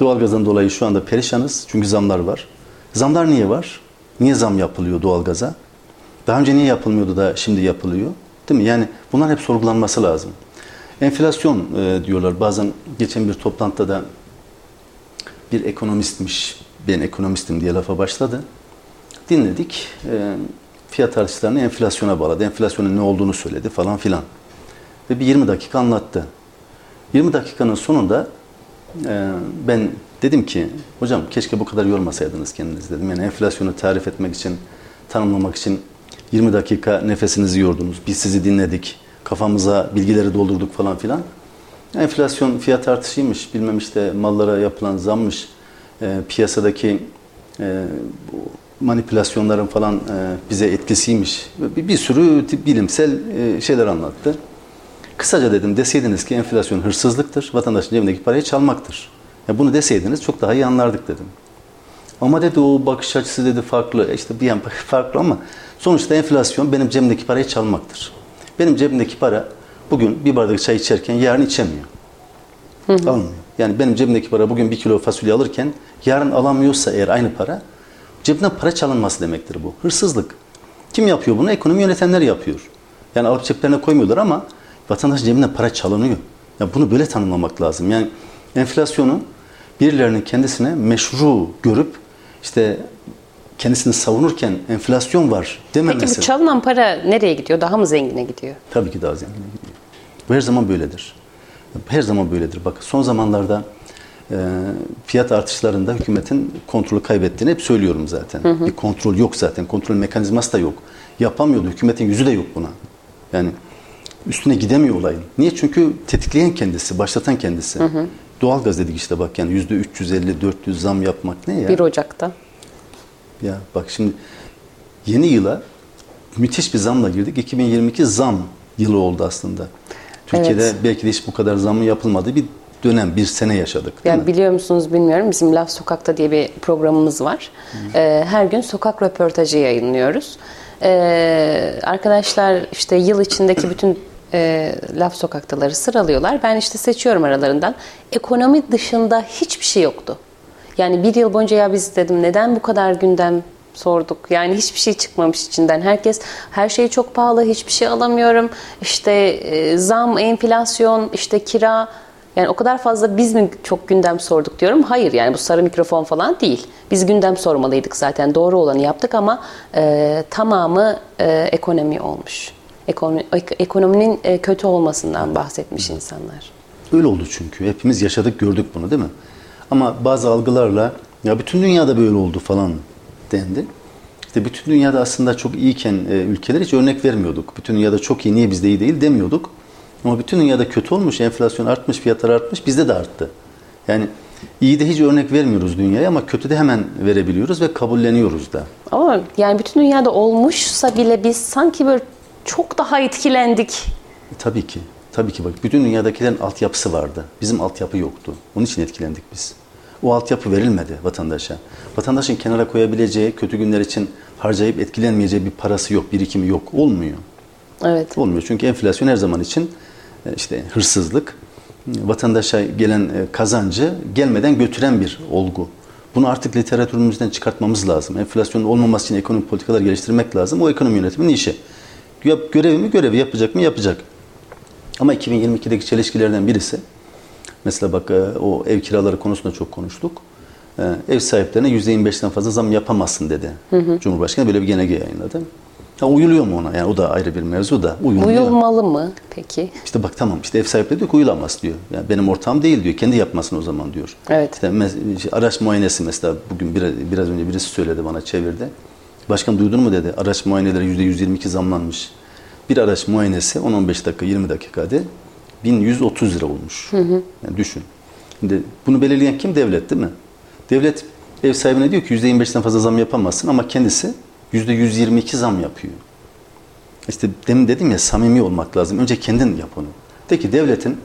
doğalgazdan dolayı şu anda perişanız çünkü zamlar var. Zamlar niye var? Niye zam yapılıyor doğalgaza? Daha önce niye yapılmıyordu da şimdi yapılıyor? Değil mi? Yani bunlar hep sorgulanması lazım. Enflasyon e, diyorlar. Bazen geçen bir toplantıda da bir ekonomistmiş, ben ekonomistim diye lafa başladı. Dinledik. E, fiyat artışlarını enflasyona bağladı. Enflasyonun ne olduğunu söyledi falan filan. Ve bir 20 dakika anlattı. 20 dakikanın sonunda e, ben dedim ki hocam keşke bu kadar yormasaydınız kendinizi dedim. Yani enflasyonu tarif etmek için, tanımlamak için 20 dakika nefesinizi yordunuz. Biz sizi dinledik. Kafamıza bilgileri doldurduk falan filan. Enflasyon fiyat artışıymış, bilmem işte mallara yapılan zammış, e, piyasadaki e, manipülasyonların falan e, bize etkisiymiş. Bir, bir sürü bilimsel e, şeyler anlattı. Kısaca dedim deseydiniz ki enflasyon hırsızlıktır, vatandaşın cebindeki parayı çalmaktır. Ya bunu deseydiniz çok daha iyi anlardık dedim. Ama dedi o bakış açısı dedi farklı. E işte bir yan [LAUGHS] farklı ama sonuçta enflasyon benim cebimdeki parayı çalmaktır. Benim cebimdeki para bugün bir bardak çay içerken yarın içemiyor. Hı hı. Almıyor. Yani benim cebimdeki para bugün bir kilo fasulye alırken yarın alamıyorsa eğer aynı para cebinden para çalınması demektir bu. Hırsızlık. Kim yapıyor bunu? Ekonomi yönetenler yapıyor. Yani alıp ceplerine koymuyorlar ama vatandaş cebinden para çalınıyor. Ya bunu böyle tanımlamak lazım. Yani enflasyonu birilerinin kendisine meşru görüp işte kendisini savunurken enflasyon var dememesi. Peki bu çalınan para nereye gidiyor? Daha mı zengine gidiyor? Tabii ki daha zengine gidiyor. Bu her zaman böyledir. Her zaman böyledir. Bak son zamanlarda e, fiyat artışlarında hükümetin kontrolü kaybettiğini hep söylüyorum zaten. Hı hı. Bir kontrol yok zaten. Kontrol mekanizması da yok. Yapamıyordu. Hükümetin yüzü de yok buna. Yani üstüne gidemiyor olayın. Niye? Çünkü tetikleyen kendisi, başlatan kendisi. Hı hı. Doğalgaz dedik işte bak yani yüzde 350 400 zam yapmak ne ya? 1 Ocak'ta. Ya bak şimdi yeni yıla müthiş bir zamla girdik. 2022 zam yılı oldu aslında. Türkiye'de evet. belki de hiç bu kadar zamın yapılmadığı bir dönem, bir sene yaşadık. Yani biliyor musunuz bilmiyorum. Bizim Laf Sokak'ta diye bir programımız var. Ee, her gün sokak röportajı yayınlıyoruz. Ee, arkadaşlar işte yıl içindeki bütün e, laf sokaktaları sıralıyorlar. Ben işte seçiyorum aralarından. Ekonomi dışında hiçbir şey yoktu. Yani bir yıl boyunca ya biz dedim neden bu kadar gündem sorduk. Yani hiçbir şey çıkmamış içinden. Herkes her şey çok pahalı, hiçbir şey alamıyorum. İşte e, zam, enflasyon, işte kira. Yani o kadar fazla biz mi çok gündem sorduk diyorum. Hayır yani bu sarı mikrofon falan değil. Biz gündem sormalıydık zaten. Doğru olanı yaptık ama e, tamamı e, ekonomi olmuş. Ekonomi, ekonominin e, kötü olmasından bahsetmiş insanlar. Öyle oldu çünkü. Hepimiz yaşadık, gördük bunu değil mi? Ama bazı algılarla ya bütün dünyada böyle oldu falan dendi. İşte bütün dünyada aslında çok iyiken e, ülkeler hiç örnek vermiyorduk. Bütün dünyada çok iyi, niye bizde iyi değil demiyorduk. Ama bütün dünyada kötü olmuş, enflasyon artmış, fiyatlar artmış, bizde de arttı. Yani iyi de hiç örnek vermiyoruz dünyaya ama kötü de hemen verebiliyoruz ve kabulleniyoruz da. Ama yani bütün dünyada olmuşsa bile biz sanki böyle çok daha etkilendik. E, tabii ki. Tabii ki bak bütün dünyadakilerin altyapısı vardı. Bizim altyapı yoktu. Onun için etkilendik biz. O altyapı verilmedi vatandaşa. Vatandaşın kenara koyabileceği, kötü günler için harcayıp etkilenmeyeceği bir parası yok, birikimi yok. Olmuyor. Evet. Olmuyor çünkü enflasyon her zaman için e, işte hırsızlık, vatandaşa gelen e, kazancı gelmeden götüren bir olgu. Bunu artık literatürümüzden çıkartmamız lazım. Enflasyonun olmaması için ekonomik politikalar geliştirmek lazım. O ekonomi yönetiminin işi. Görevi mi? Görevi yapacak mı? Yapacak. Ama 2022'deki çelişkilerden birisi mesela bak e, o ev kiraları konusunda çok konuştuk. E, ev sahiplerine %25'ten fazla zam yapamazsın dedi. Hı hı. Cumhurbaşkanı böyle bir genelge yayınladı. Ha, uyuluyor mu ona? Yani o da ayrı bir mevzu da. Uyulmuyor. Uyulmalı mı peki? İşte bak tamam işte ev sahipleri diyor ki uyulamaz diyor. Yani benim ortağım değil diyor. Kendi yapmasın o zaman diyor. Evet. İşte araç muayenesi mesela bugün biraz, biraz önce birisi söyledi bana çevirdi. Başkan duydun mu dedi. Araç muayeneleri %122 zamlanmış. Bir araç muayenesi 10-15 dakika 20 dakikada 1130 lira olmuş. Hı hı. Yani düşün. Şimdi bunu belirleyen kim? Devlet değil mi? Devlet ev sahibine diyor ki %25'ten fazla zam yapamazsın ama kendisi %122 zam yapıyor. İşte demin dedim ya samimi olmak lazım. Önce kendin yap onu. De ki devletin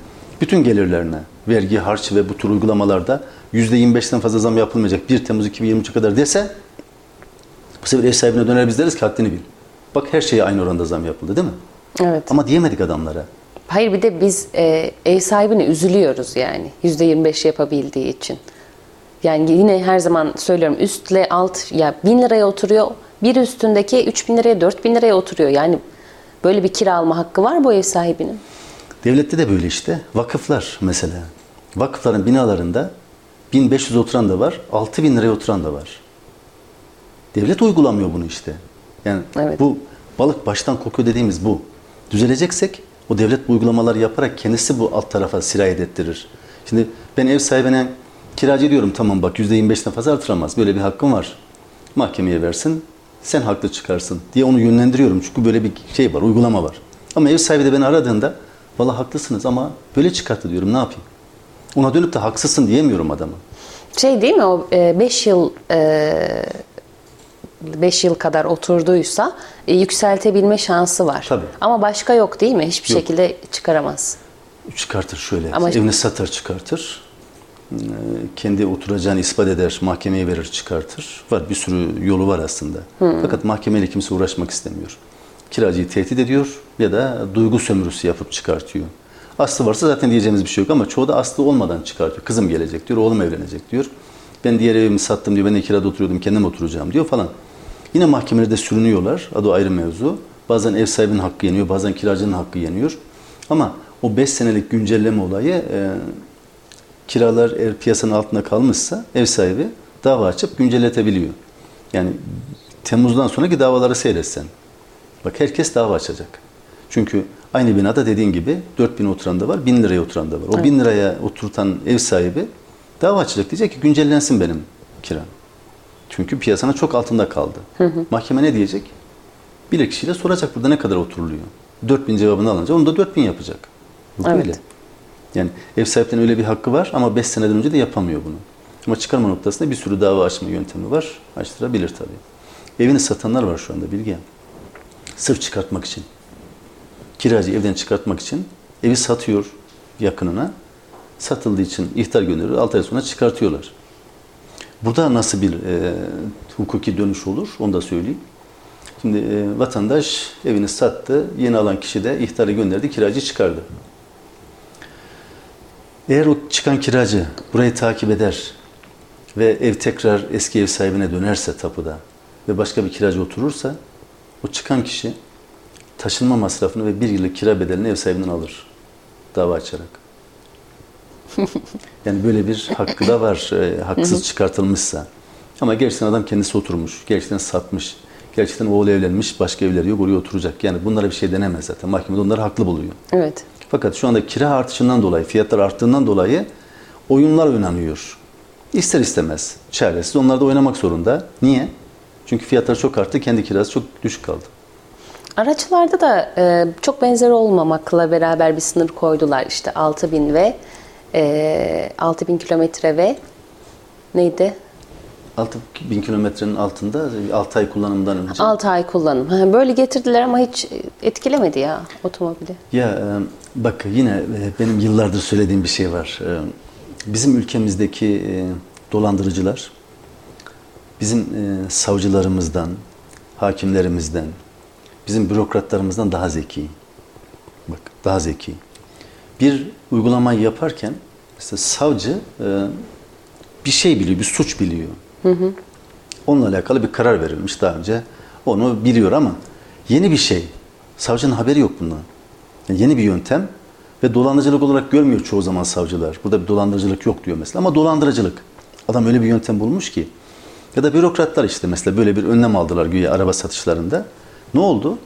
bütün gelirlerine vergi, harç ve bu tür uygulamalarda %25'ten fazla zam yapılmayacak 1 Temmuz 2023'e kadar dese bu sefer ev sahibine döner biz deriz ki haddini bil. Bak her şeye aynı oranda zam yapıldı değil mi? Evet. Ama diyemedik adamlara. Hayır bir de biz e, ev sahibine üzülüyoruz yani %25 yapabildiği için. Yani yine her zaman söylüyorum üstle alt ya bin liraya oturuyor bir üstündeki 3 bin liraya 4 bin liraya oturuyor. Yani böyle bir kira alma hakkı var bu ev sahibinin. Devlette de böyle işte. Vakıflar mesela. Vakıfların binalarında 1500 oturan da var, 6000 liraya oturan da var. Devlet uygulamıyor bunu işte. Yani evet. bu balık baştan kokuyor dediğimiz bu. Düzeleceksek o devlet bu uygulamaları yaparak kendisi bu alt tarafa sirayet ettirir. Şimdi ben ev sahibine kiracı diyorum tamam bak %25'ten fazla artıramaz. Böyle bir hakkım var. Mahkemeye versin sen haklı çıkarsın diye onu yönlendiriyorum. Çünkü böyle bir şey var, uygulama var. Ama ev sahibi de beni aradığında valla haklısınız ama böyle çıkarttı diyorum ne yapayım? Ona dönüp de haksızsın diyemiyorum adama. Şey değil mi o 5 e, yıl 5 e, yıl kadar oturduysa e, yükseltebilme şansı var. Tabii. Ama başka yok değil mi? Hiçbir yok. şekilde çıkaramaz. Çıkartır şöyle. Ama Evini satar çıkartır. Ee, kendi oturacağını ispat eder, mahkemeye verir, çıkartır. Var bir sürü yolu var aslında. Hmm. Fakat mahkemeyle kimse uğraşmak istemiyor. Kiracıyı tehdit ediyor ya da duygu sömürüsü yapıp çıkartıyor. Aslı varsa zaten diyeceğimiz bir şey yok ama çoğu da aslı olmadan çıkartıyor. Kızım gelecek diyor, oğlum evlenecek diyor. Ben diğer evimi sattım diyor, ben de kirada oturuyordum, kendim oturacağım diyor falan. Yine mahkemelerde sürünüyorlar, adı ayrı mevzu. Bazen ev sahibinin hakkı yeniyor, bazen kiracının hakkı yeniyor. Ama o 5 senelik güncelleme olayı e, kiralar eğer piyasanın altında kalmışsa ev sahibi dava açıp güncelletebiliyor. Yani Temmuz'dan sonraki davaları seyretsen. Bak herkes dava açacak. Çünkü aynı binada dediğin gibi 4000 oturan da var, 1000 liraya oturan da var. O evet. 1000 liraya oturtan ev sahibi dava açacak. Diyecek ki güncellensin benim kiram. Çünkü piyasanın çok altında kaldı. Hı hı. Mahkeme ne diyecek? Bilirkişi de soracak burada ne kadar oturuluyor. 4000 cevabını alınca onu da 4000 yapacak. Bu evet. böyle. Yani ev sahiplerinin öyle bir hakkı var ama 5 seneden önce de yapamıyor bunu. Ama çıkarma noktasında bir sürü dava açma yöntemi var. Açtırabilir tabii. Evini satanlar var şu anda Bilge. Sırf çıkartmak için. Kiracı evden çıkartmak için evi satıyor yakınına. Satıldığı için ihtar gönderiyor. 6 ay sonra çıkartıyorlar. Burada nasıl bir e, hukuki dönüş olur onu da söyleyeyim. Şimdi e, vatandaş evini sattı. Yeni alan kişi de ihtarı gönderdi. Kiracı çıkardı. Eğer o çıkan kiracı burayı takip eder ve ev tekrar eski ev sahibine dönerse tapuda ve başka bir kiracı oturursa o çıkan kişi taşınma masrafını ve bir yıllık kira bedelini ev sahibinden alır dava açarak. [LAUGHS] yani böyle bir hakkı da var e, haksız çıkartılmışsa. Ama gerçekten adam kendisi oturmuş, gerçekten satmış, gerçekten oğlu evlenmiş, başka evleri yok oraya oturacak. Yani bunlara bir şey denemez zaten. Mahkemede onları haklı buluyor. Evet. Fakat şu anda kira artışından dolayı, fiyatlar arttığından dolayı oyunlar oynanıyor. İster istemez çaresiz onlar da oynamak zorunda. Niye? Çünkü fiyatlar çok arttı, kendi kirası çok düşük kaldı. Araçlarda da e, çok benzer olmamakla beraber bir sınır koydular. İşte 6000 ve e, 6000 kilometre ve neydi? 6 bin kilometrenin altında 6 ay kullanımdan önce. 6 ay kullanım. Böyle getirdiler ama hiç etkilemedi ya otomobili. Ya e, bak yine e, benim yıllardır söylediğim bir şey var. E, bizim ülkemizdeki dolandırıcılar bizim savcılarımızdan, hakimlerimizden, bizim bürokratlarımızdan daha zeki. Bak daha zeki. Bir uygulamayı yaparken mesela savcı e, bir şey biliyor, bir suç biliyor. Onunla alakalı bir karar verilmiş daha önce. Onu biliyor ama yeni bir şey. Savcının haberi yok bundan. Yani yeni bir yöntem ve dolandırıcılık olarak görmüyor çoğu zaman savcılar. Burada bir dolandırıcılık yok diyor mesela ama dolandırıcılık. Adam öyle bir yöntem bulmuş ki. Ya da bürokratlar işte mesela böyle bir önlem aldılar güya araba satışlarında. Ne oldu?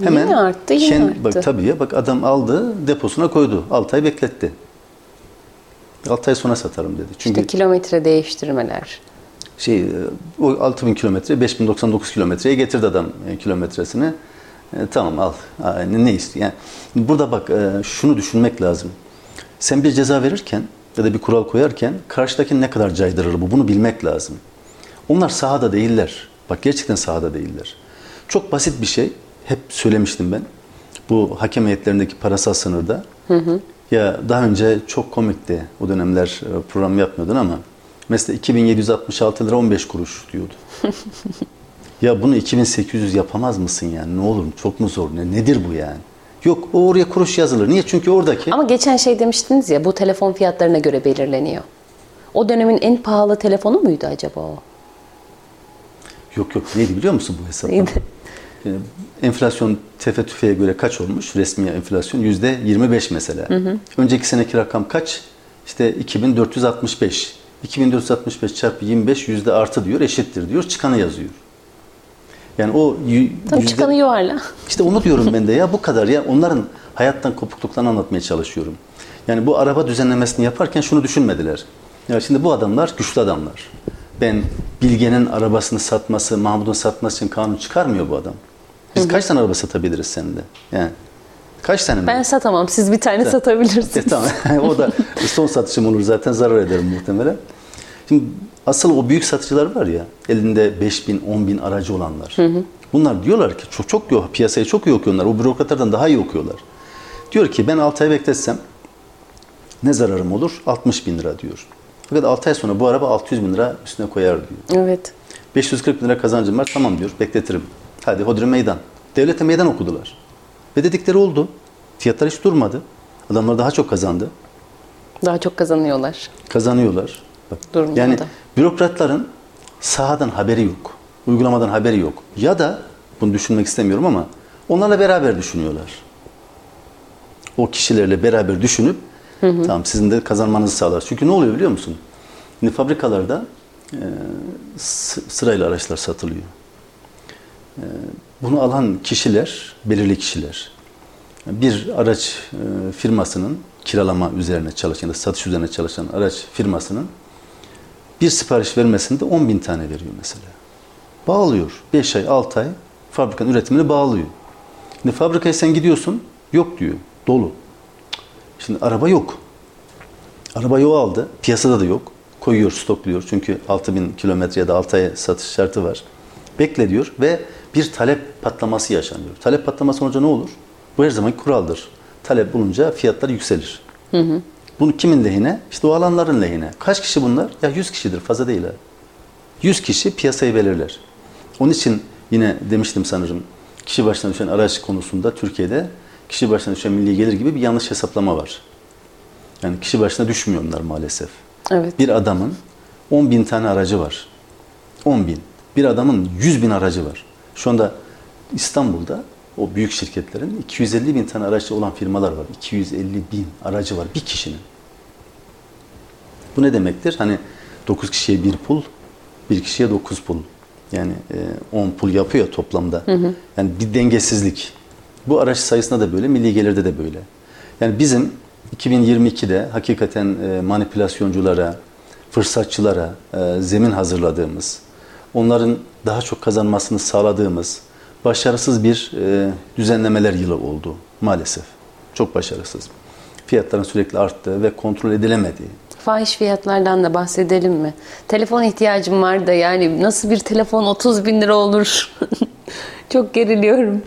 Yine arttı, yine Bak arttı. tabii ya bak adam aldı deposuna koydu. 6 ay bekletti. 6 ay sonra satarım dedi. Çünkü İşte kilometre değiştirmeler. şey e, o 6000 kilometre 5099 kilometreye getirdi adam e, kilometresini. E, tamam al. Ne, ne istiyor? Yani burada bak e, şunu düşünmek lazım. Sen bir ceza verirken ya da bir kural koyarken karşıdaki ne kadar caydırır bu bunu bilmek lazım. Onlar sahada değiller. Bak gerçekten sahada değiller. Çok basit bir şey. Hep söylemiştim ben. Bu hakem heyetlerindeki parasal sınırda. Ya daha önce çok komikti. O dönemler e, program yapmıyordun ama mesela 2766 lira 15 kuruş diyordu. [LAUGHS] ya bunu 2800 yapamaz mısın yani? Ne olur çok mu zor? Ne, nedir bu yani? Yok o oraya kuruş yazılır. Niye? Çünkü oradaki Ama geçen şey demiştiniz ya bu telefon fiyatlarına göre belirleniyor. O dönemin en pahalı telefonu muydu acaba o? Yok yok neydi biliyor musun bu hesaplama? Neydi? Ee, Enflasyon tefe tüfeğe göre kaç olmuş? Resmi enflasyon yüzde 25 mesela. Önceki seneki rakam kaç? İşte 2465. 2465 çarpı 25 yüzde artı diyor eşittir diyor. Çıkanı yazıyor. Yani o yüzde- çıkanı yuvarla. işte onu diyorum ben de ya bu kadar ya onların hayattan kopukluklarını anlatmaya çalışıyorum. Yani bu araba düzenlemesini yaparken şunu düşünmediler. Ya şimdi bu adamlar güçlü adamlar. Ben Bilge'nin arabasını satması, Mahmut'un satması için kanun çıkarmıyor bu adam. Biz kaç tane araba satabiliriz seninle? Yani kaç tane mi? Ben satamam. Siz bir tane E, satabilirsiniz. tamam. [LAUGHS] o da son satışım olur zaten zarar ederim muhtemelen. Şimdi asıl o büyük satıcılar var ya elinde 5 bin, 10 bin aracı olanlar. Bunlar diyorlar ki çok çok iyi, piyasayı çok iyi okuyorlar. O bürokratlardan daha iyi okuyorlar. Diyor ki ben 6 ay bekletsem ne zararım olur? 60 bin lira diyor. Fakat 6 ay sonra bu araba 600 bin lira üstüne koyar diyor. Evet. 540 bin lira kazancım var tamam diyor bekletirim. Hadi hodri meydan. Devlete meydan okudular. Ve dedikleri oldu. Fiyatlar hiç durmadı. Adamlar daha çok kazandı. Daha çok kazanıyorlar. Kazanıyorlar. Bak, Durmadı. yani bürokratların sahadan haberi yok. Uygulamadan haberi yok. Ya da bunu düşünmek istemiyorum ama onlarla beraber düşünüyorlar. O kişilerle beraber düşünüp tamam sizin de kazanmanızı sağlar. Çünkü ne oluyor biliyor musun? Şimdi fabrikalarda e, sı- sırayla araçlar satılıyor. E, bunu alan kişiler, belirli kişiler. Bir araç e, firmasının kiralama üzerine çalışan, ya da satış üzerine çalışan araç firmasının bir sipariş vermesinde 10 bin tane veriyor mesela. Bağlıyor. 5 ay, 6 ay fabrikanın üretimini bağlıyor. Şimdi fabrikaya sen gidiyorsun, yok diyor, dolu. Şimdi araba yok. Araba yol aldı, piyasada da yok. Koyuyor, stokluyor. Çünkü 6000 kilometre ya da 6 ay satış şartı var. Bekle diyor ve bir talep patlaması yaşanıyor. Talep patlaması olunca ne olur? Bu her zaman kuraldır. Talep bulunca fiyatlar yükselir. Bunu kimin lehine? İşte o alanların lehine. Kaç kişi bunlar? Ya 100 kişidir, fazla değil ha. 100 kişi piyasayı belirler. Onun için yine demiştim sanırım kişi başına düşen araç konusunda Türkiye'de kişi başına düşen milli gelir gibi bir yanlış hesaplama var. Yani kişi başına düşmüyor onlar maalesef. Evet. Bir adamın 10 bin tane aracı var. 10 bin. Bir adamın 100 bin aracı var. Şu anda İstanbul'da o büyük şirketlerin 250 bin tane aracı olan firmalar var. 250 bin aracı var bir kişinin. Bu ne demektir? Hani 9 kişiye bir pul, bir kişiye 9 pul. Yani e, 10 pul yapıyor toplamda. Yani bir dengesizlik. Bu araç sayısında da böyle, milli gelirde de böyle. Yani bizim 2022'de hakikaten e, manipülasyonculara, fırsatçılara e, zemin hazırladığımız, onların daha çok kazanmasını sağladığımız başarısız bir e, düzenlemeler yılı oldu maalesef. Çok başarısız. Fiyatların sürekli arttığı ve kontrol edilemediği. Fahiş fiyatlardan da bahsedelim mi? Telefon ihtiyacım var da yani nasıl bir telefon 30 bin lira olur? [LAUGHS] Çok geriliyorum.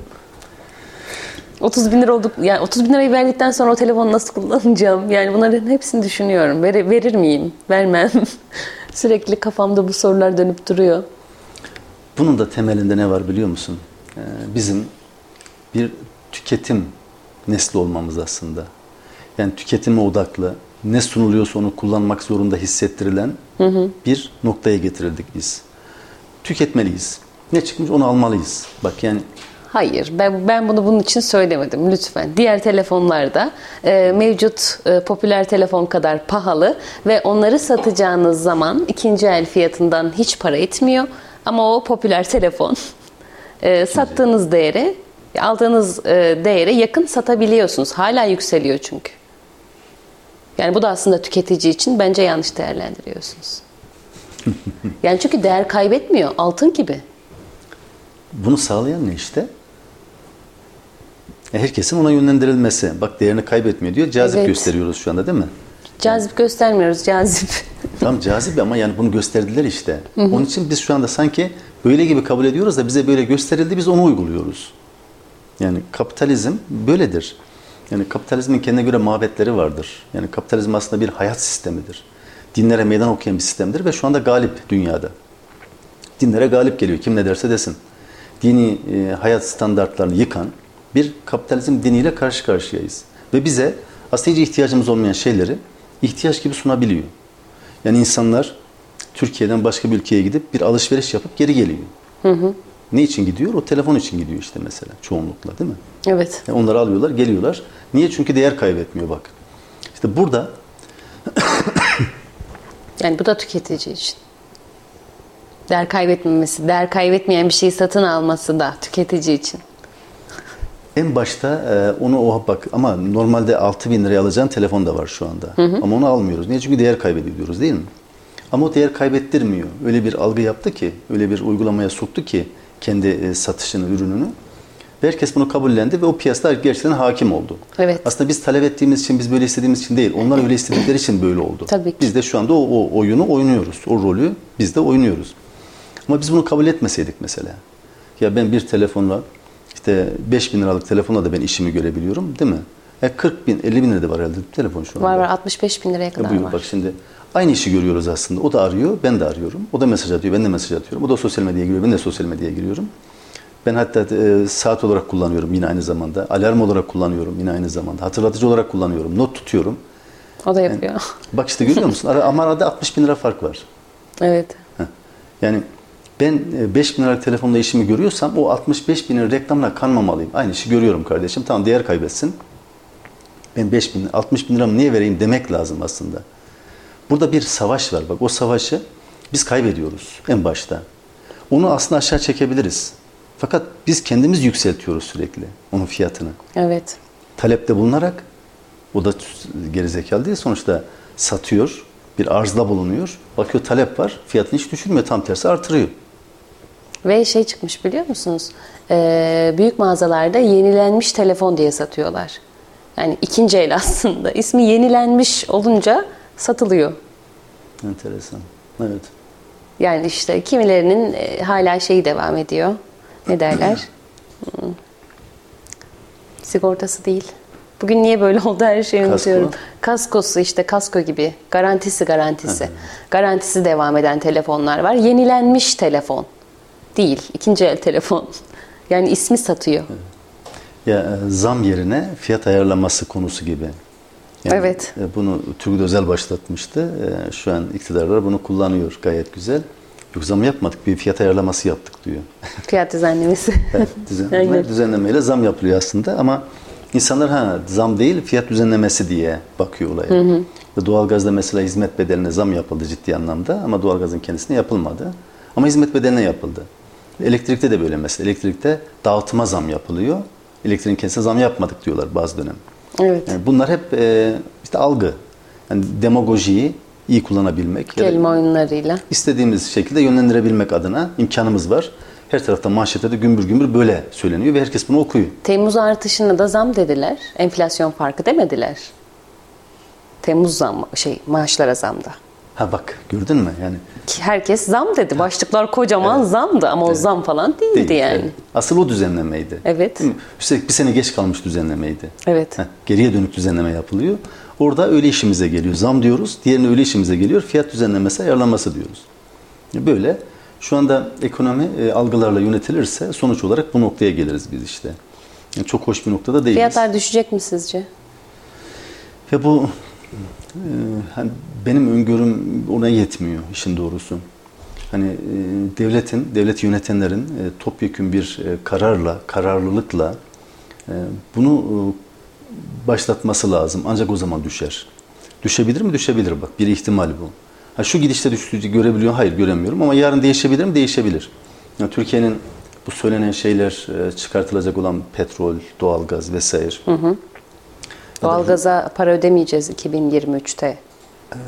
30 bin lira olduk, yani 30 bin lirayı verdikten sonra o telefonu nasıl kullanacağım? Yani bunların hepsini düşünüyorum. Ver, verir miyim? Vermem. [LAUGHS] Sürekli kafamda bu sorular dönüp duruyor. Bunun da temelinde ne var biliyor musun? Ee, bizim bir tüketim nesli olmamız aslında. Yani tüketime odaklı, ne sunuluyorsa onu kullanmak zorunda hissettirilen bir noktaya getirildik biz. Tüketmeliyiz. Ne çıkmış onu almalıyız. Bak yani Hayır, ben, ben bunu bunun için söylemedim lütfen. Diğer telefonlarda e, mevcut e, popüler telefon kadar pahalı ve onları satacağınız zaman ikinci el fiyatından hiç para etmiyor. Ama o popüler telefon e, sattığınız değere, aldığınız e, değere yakın satabiliyorsunuz. Hala yükseliyor çünkü. Yani bu da aslında tüketici için bence yanlış değerlendiriyorsunuz. [LAUGHS] Yani çünkü değer kaybetmiyor, altın gibi. bunu sağlayan ne işte? E, Herkesin ona yönlendirilmesi. Bak değerini kaybetmiyor diyor. Cazip Evet. gösteriyoruz şu anda değil mi? Cazip göstermiyoruz, cazip. [LAUGHS] Tamam cazip ama yani bunu gösterdiler işte. Onun için biz şu anda sanki böyle gibi kabul ediyoruz da bize böyle gösterildi biz onu uyguluyoruz. Yani kapitalizm böyledir. Yani kapitalizmin kendine göre mabetleri vardır. Yani kapitalizm aslında bir hayat sistemidir. Dinlere meydan okuyan bir sistemdir ve şu anda galip dünyada. Dinlere galip geliyor kim ne derse desin. Dini e, hayat standartlarını yıkan bir kapitalizm diniyle karşı karşıyayız. Ve bize aslında hiç ihtiyacımız olmayan şeyleri ihtiyaç gibi sunabiliyor. Yani insanlar Türkiye'den başka bir ülkeye gidip bir alışveriş yapıp geri geliyor. Ne için gidiyor? O telefon için gidiyor işte mesela çoğunlukla değil mi? Evet. Yani onları alıyorlar, geliyorlar. Niye? Çünkü değer kaybetmiyor bak. İşte burada [COUGHS] Yani bu da tüketici için. Değer kaybetmemesi, değer kaybetmeyen bir şeyi satın alması da tüketici için. En başta e, onu o bak ama normalde 6000 bin liraya alacağın telefon da var şu anda. Ama onu almıyoruz. Niye? Çünkü değer kaybediyor diyoruz değil mi? Ama o değer kaybettirmiyor. Öyle bir algı yaptı ki, öyle bir uygulamaya soktu ki kendi e, satışını, ürününü. Ve herkes bunu kabullendi ve o piyasada gerçekten hakim oldu. Evet. Aslında biz talep ettiğimiz için, biz böyle istediğimiz için değil. Onlar öyle istedikleri için böyle oldu. Tabii ki. Biz de şu anda o, o oyunu oynuyoruz. O rolü biz de oynuyoruz. Ama biz bunu kabul etmeseydik mesela. Ya ben bir telefonla işte 5 bin liralık telefonla da ben işimi görebiliyorum değil mi? E 40 bin, 50 bin lira da var herhalde telefon şu anda. Var var 65 bin liraya Ya kadar buyur var. bak şimdi aynı işi görüyoruz aslında. O da arıyor, ben de arıyorum. O da mesaj atıyor, ben de mesaj atıyorum. O da sosyal medyaya giriyor, ben de sosyal medyaya giriyorum. Ben hatta e, saat olarak kullanıyorum yine aynı zamanda. Alarm olarak kullanıyorum yine aynı zamanda. Hatırlatıcı olarak kullanıyorum, not tutuyorum. O da yapıyor. Bak işte görüyor musun? Ama arada 60 bin lira fark var. evet. Heh. Yani ben e, 5 bin liralık telefonla işimi görüyorsam o 65 binin reklamına kanmamalıyım. Aynı işi görüyorum kardeşim. Tamam değer kaybetsin. Ben 5 bin, 60 bin liramı niye vereyim demek lazım aslında. Burada bir savaş var. Bak o savaşı biz kaybediyoruz en başta. Onu aslında aşağı çekebiliriz. Fakat biz kendimiz yükseltiyoruz sürekli onun fiyatını. Evet. Talepte bulunarak o da gerizekalı değil sonuçta satıyor. Bir arzda bulunuyor. Bakıyor talep var. Fiyatını hiç düşürmüyor. Tam tersi artırıyor. Ve şey çıkmış biliyor musunuz? Ee, büyük mağazalarda yenilenmiş telefon diye satıyorlar. Yani ikinci el aslında. İsmi yenilenmiş olunca satılıyor. Enteresan. Evet. Yani işte kimilerinin e, hala şeyi devam ediyor. Ne derler? Hmm. Sigortası değil. Bugün niye böyle oldu her şeyi Kasko. unutuyorum. Kaskosu işte kasko gibi. Garantisi garantisi. Garantisi devam eden telefonlar var. Yenilenmiş telefon. Değil. ikinci el telefon. [LAUGHS] Yani ismi satıyor. Ya e, zam yerine fiyat ayarlaması konusu gibi. Evet. e, Bunu Turgut Özel başlatmıştı. E, Şu an iktidarlar bunu kullanıyor gayet güzel. Yok zam yapmadık bir fiyat ayarlaması yaptık diyor. [LAUGHS] Fiyat düzenlemesi. Evet, [LAUGHS] düzenleme, düzenlemeyle zam yapılıyor aslında ama insanlar ha zam değil fiyat düzenlemesi diye bakıyor olaya. Ve doğalgazda mesela hizmet bedeline zam yapıldı ciddi anlamda ama doğalgazın kendisine yapılmadı. Ama hizmet bedeline yapıldı. Elektrikte de böyle mesela. Elektrikte dağıtıma zam yapılıyor. Elektriğin kendisine zam yapmadık diyorlar bazı dönem. Evet. Yani bunlar hep e, işte algı. Yani demagojiyi iyi kullanabilmek. Kelime oyunlarıyla. istediğimiz şekilde yönlendirebilmek adına imkanımız var. Her tarafta manşette de gümbür gümbür böyle söyleniyor ve herkes bunu okuyor. Temmuz artışına da zam dediler. Enflasyon farkı demediler. Temmuz zam şey maaşlara zamda. Ha bak gördün mü yani Ki herkes zam dedi. Başlıklar kocaman zamdı ama o zam falan değildi değil, yani. evet. Asıl o düzenlemeydi. Evet. Üstelik bir sene geç kalmış düzenlemeydi. Evet. Heh, geriye dönük düzenleme yapılıyor. Orada öyle işimize geliyor. Zam diyoruz. Diğerine öyle işimize geliyor. Fiyat düzenlemesi, ayarlaması diyoruz. Böyle şu anda ekonomi e, algılarla yönetilirse sonuç olarak bu noktaya geliriz biz işte. Yani çok hoş bir noktada değiliz. Fiyatlar düşecek mi sizce? Ya bu hani benim öngörüm ona yetmiyor işin doğrusu. Hani e, devletin, devlet yönetenlerin e, topyekün bir e, kararla, kararlılıkla bunu başlatması lazım. Ancak o zaman düşer. Düşebilir mi? Düşebilir bak. Bir ihtimal bu. Ha, şu gidişte düştüğü görebiliyor Hayır göremiyorum ama yarın değişebilir mi? Değişebilir. Yani Türkiye'nin bu söylenen şeyler çıkartılacak olan petrol, doğalgaz vesaire. Hı hı. Doğalgaza para ödemeyeceğiz 2023'te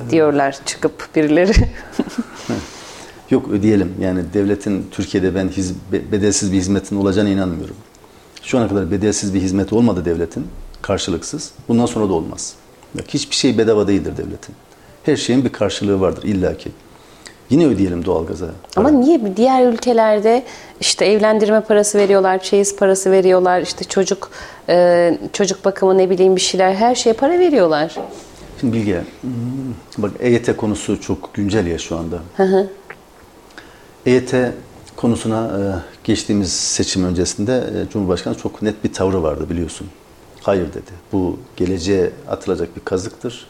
diyorlar çıkıp birileri. [LAUGHS] Yok ödeyelim. Yani devletin Türkiye'de ben hiz, bedelsiz bir hizmetin olacağına inanmıyorum. Şu ana kadar bedelsiz bir hizmet olmadı devletin. Karşılıksız. Bundan sonra da olmaz. Bak, hiçbir şey bedava değildir devletin. Her şeyin bir karşılığı vardır illaki. Yine ödeyelim doğalgaza. Ama niye diğer ülkelerde işte evlendirme parası veriyorlar, çeyiz parası veriyorlar, işte çocuk e, çocuk bakımı ne bileyim bir şeyler her şeye para veriyorlar. Şimdi Bilge, hmm, bak EYT konusu çok güncel ya şu anda. Hı hı. EYT konusuna e, geçtiğimiz seçim öncesinde e, Cumhurbaşkanı çok net bir tavrı vardı biliyorsun. Hayır dedi. Bu geleceğe atılacak bir kazıktır.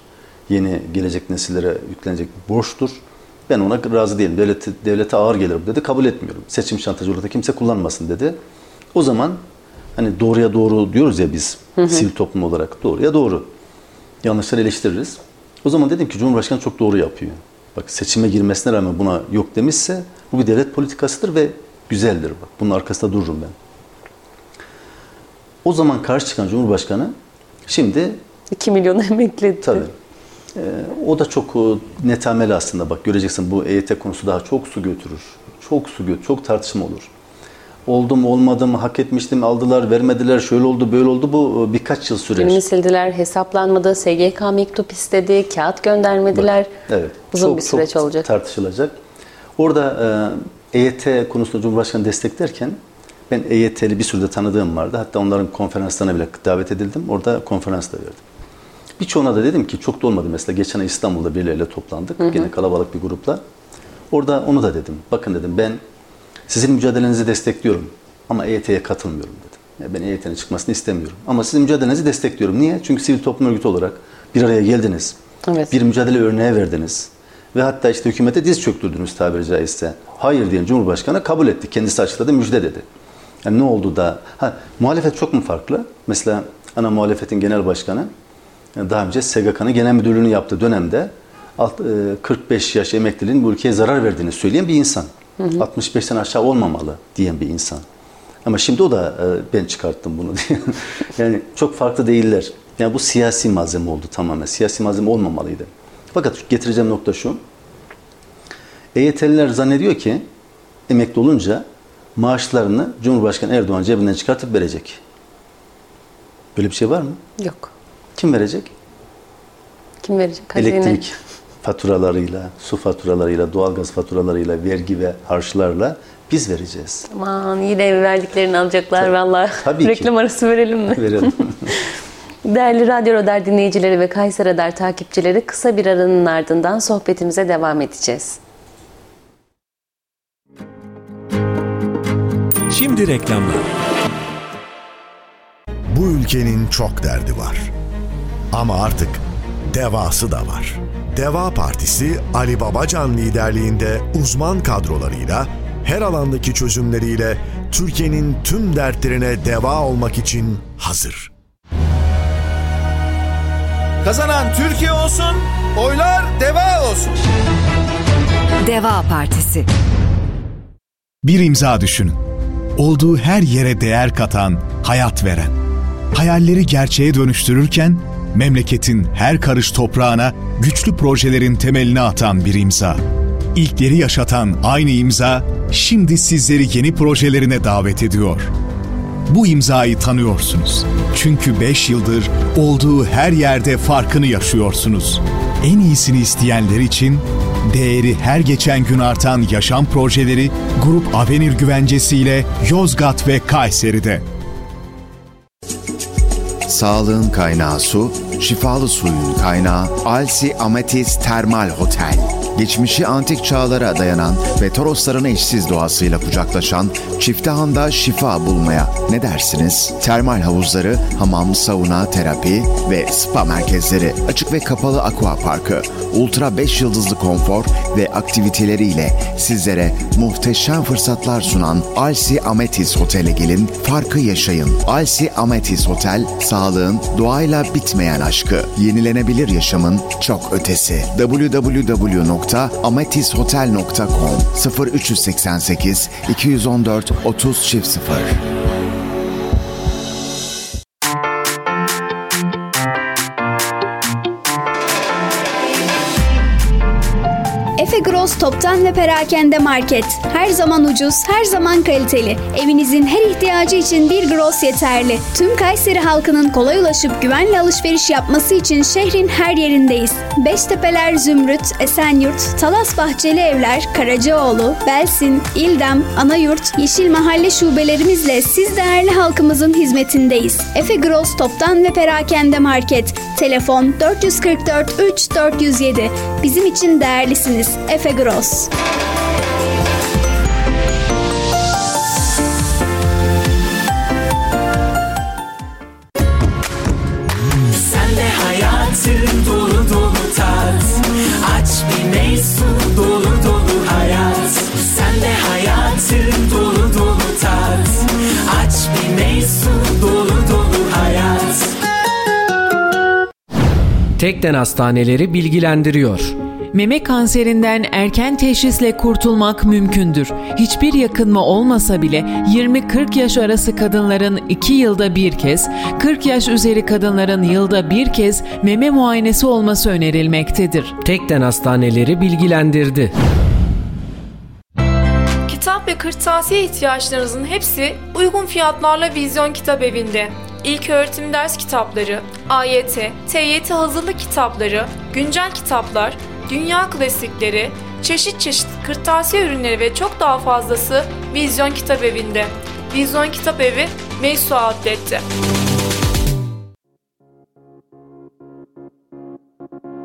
Yeni gelecek nesillere yüklenecek bir borçtur. Ben ona razı değilim. Devlete, devlete ağır gelir dedi. Kabul etmiyorum. Seçim şantajı orada kimse kullanmasın dedi. O zaman hani doğruya doğru diyoruz ya biz hı hı. sivil toplum olarak doğruya doğru. Yanlışları eleştiririz. O zaman dedim ki Cumhurbaşkanı çok doğru yapıyor. Bak seçime girmesine rağmen buna yok demişse bu bir devlet politikasıdır ve güzeldir. Bak bunun arkasında dururum ben. O zaman karşı çıkan Cumhurbaşkanı şimdi 2 milyon [LAUGHS] emekli. Tabii. Ee, o da çok netameli aslında bak göreceksin bu EYT konusu daha çok su götürür. Çok su götürür, çok tartışma olur. Oldu mu olmadı mı, hak etmiştim, aldılar, vermediler, şöyle oldu, böyle oldu bu e, birkaç yıl sürer. Günümü sildiler, hesaplanmadı, SGK mektup istedi, kağıt göndermediler. Bak, evet. Uzun çok, bir süreç çok olacak. tartışılacak. Orada e, EYT konusunda Cumhurbaşkanı desteklerken ben EYT'li bir sürü de tanıdığım vardı. Hatta onların konferanslarına bile davet edildim. Orada konferans da verdim. Birçoğuna da dedim ki çok da olmadı mesela. Geçen ay İstanbul'da birileriyle toplandık. Hı hı. Yine kalabalık bir grupla. Orada onu da dedim. Bakın dedim ben sizin mücadelenizi destekliyorum ama EYT'ye katılmıyorum dedim. Ben EYT'nin çıkmasını istemiyorum. Ama sizin mücadelenizi destekliyorum. Niye? Çünkü sivil toplum örgütü olarak bir araya geldiniz. Evet. Bir mücadele örneği verdiniz. Ve hatta işte hükümete diz çöktürdünüz tabiri caizse. Hayır diyen Cumhurbaşkanı kabul etti. Kendisi açıkladı, müjde dedi. Yani ne oldu da? Ha, muhalefet çok mu farklı? Mesela ana muhalefetin genel başkanı daha önce SGK'nın genel müdürlüğünü yaptığı dönemde 45 e, yaş emekliliğin bu ülkeye zarar verdiğini söyleyen bir insan. Hı hı. 65'ten aşağı olmamalı diyen bir insan. Ama şimdi o da e, ben çıkarttım bunu [LAUGHS] diye. yani çok farklı değiller. Yani bu siyasi malzeme oldu tamamen. Siyasi malzeme olmamalıydı. Fakat getireceğim nokta şu. EYT'liler zannediyor ki emekli olunca maaşlarını Cumhurbaşkanı Erdoğan cebinden çıkartıp verecek. Böyle bir şey var mı? Yok. Kim verecek? Kim verecek? Hazine. Elektrik faturalarıyla, su faturalarıyla, doğalgaz faturalarıyla, vergi ve harçlarla biz vereceğiz. Aman yine verdiklerini alacaklar valla. Tabii Reklam ki. arası verelim mi? Verelim. [LAUGHS] Değerli Radyo Radar dinleyicileri ve Kayser Radar takipçileri kısa bir aranın ardından sohbetimize devam edeceğiz. Şimdi reklamlar. Bu ülkenin çok derdi var. Ama artık devası da var. Deva Partisi Ali Babacan liderliğinde uzman kadrolarıyla her alandaki çözümleriyle Türkiye'nin tüm dertlerine deva olmak için hazır. Kazanan Türkiye olsun, oylar deva olsun. Deva Partisi. Bir imza düşünün. Olduğu her yere değer katan, hayat veren. Hayalleri gerçeğe dönüştürürken memleketin her karış toprağına güçlü projelerin temelini atan bir imza. İlkleri yaşatan aynı imza, şimdi sizleri yeni projelerine davet ediyor. Bu imzayı tanıyorsunuz. Çünkü 5 yıldır olduğu her yerde farkını yaşıyorsunuz. En iyisini isteyenler için değeri her geçen gün artan yaşam projeleri Grup Avenir güvencesiyle Yozgat ve Kayseri'de. Sağlığın kaynağı su, şifalı suyun kaynağı Alsi Ametis Termal Hotel. Geçmişi antik çağlara dayanan ve Torosların eşsiz doğasıyla kucaklaşan Çiftehanda şifa bulmaya ne dersiniz? Termal havuzları, hamam, sauna, terapi ve spa merkezleri, açık ve kapalı aqua parkı, ultra 5 yıldızlı konfor ve aktiviteleriyle sizlere muhteşem fırsatlar sunan Alsi Ametis Otel'e gelin, farkı yaşayın. Alsi Ametis Otel, sağlığın doğayla bitmeyen aşkı, yenilenebilir yaşamın çok ötesi. www.ametishotel.com 0388 214 30 çift 0 Toptan ve Perakende Market. Her zaman ucuz, her zaman kaliteli. Evinizin her ihtiyacı için bir Gross yeterli. Tüm Kayseri halkının kolay ulaşıp güvenle alışveriş yapması için şehrin her yerindeyiz. Beştepeler Zümrüt, Esenyurt, Talas Bahçeli Evler, Karacaoğlu, Belsin, İldem, Anayurt, Yeşil Mahalle şubelerimizle siz değerli halkımızın hizmetindeyiz. Efe Gross Toptan ve Perakende Market. Telefon 444 3 407. Bizim için değerlisiniz. Efe Gross. Sen de hayatın dolu dolu tat. Aç bir meysu dolu dolu hayat. Sen de hayatın dolu dolu tat. Aç bir meysu dolu dolu hayat. Tekden Hastaneleri bilgilendiriyor. Meme kanserinden erken teşhisle kurtulmak mümkündür. Hiçbir yakınma olmasa bile 20-40 yaş arası kadınların 2 yılda bir kez, 40 yaş üzeri kadınların yılda bir kez meme muayenesi olması önerilmektedir. Tekden Hastaneleri bilgilendirdi. Kitap ve kırtasiye ihtiyaçlarınızın hepsi uygun fiyatlarla Vizyon Kitap Evi'nde. İlk öğretim ders kitapları, AYT, TYT hazırlık kitapları, güncel kitaplar, dünya klasikleri, çeşit çeşit kırtasiye ürünleri ve çok daha fazlası Vizyon Kitap Evi'nde. Vizyon Kitap Evi, Meysu Outlet'te.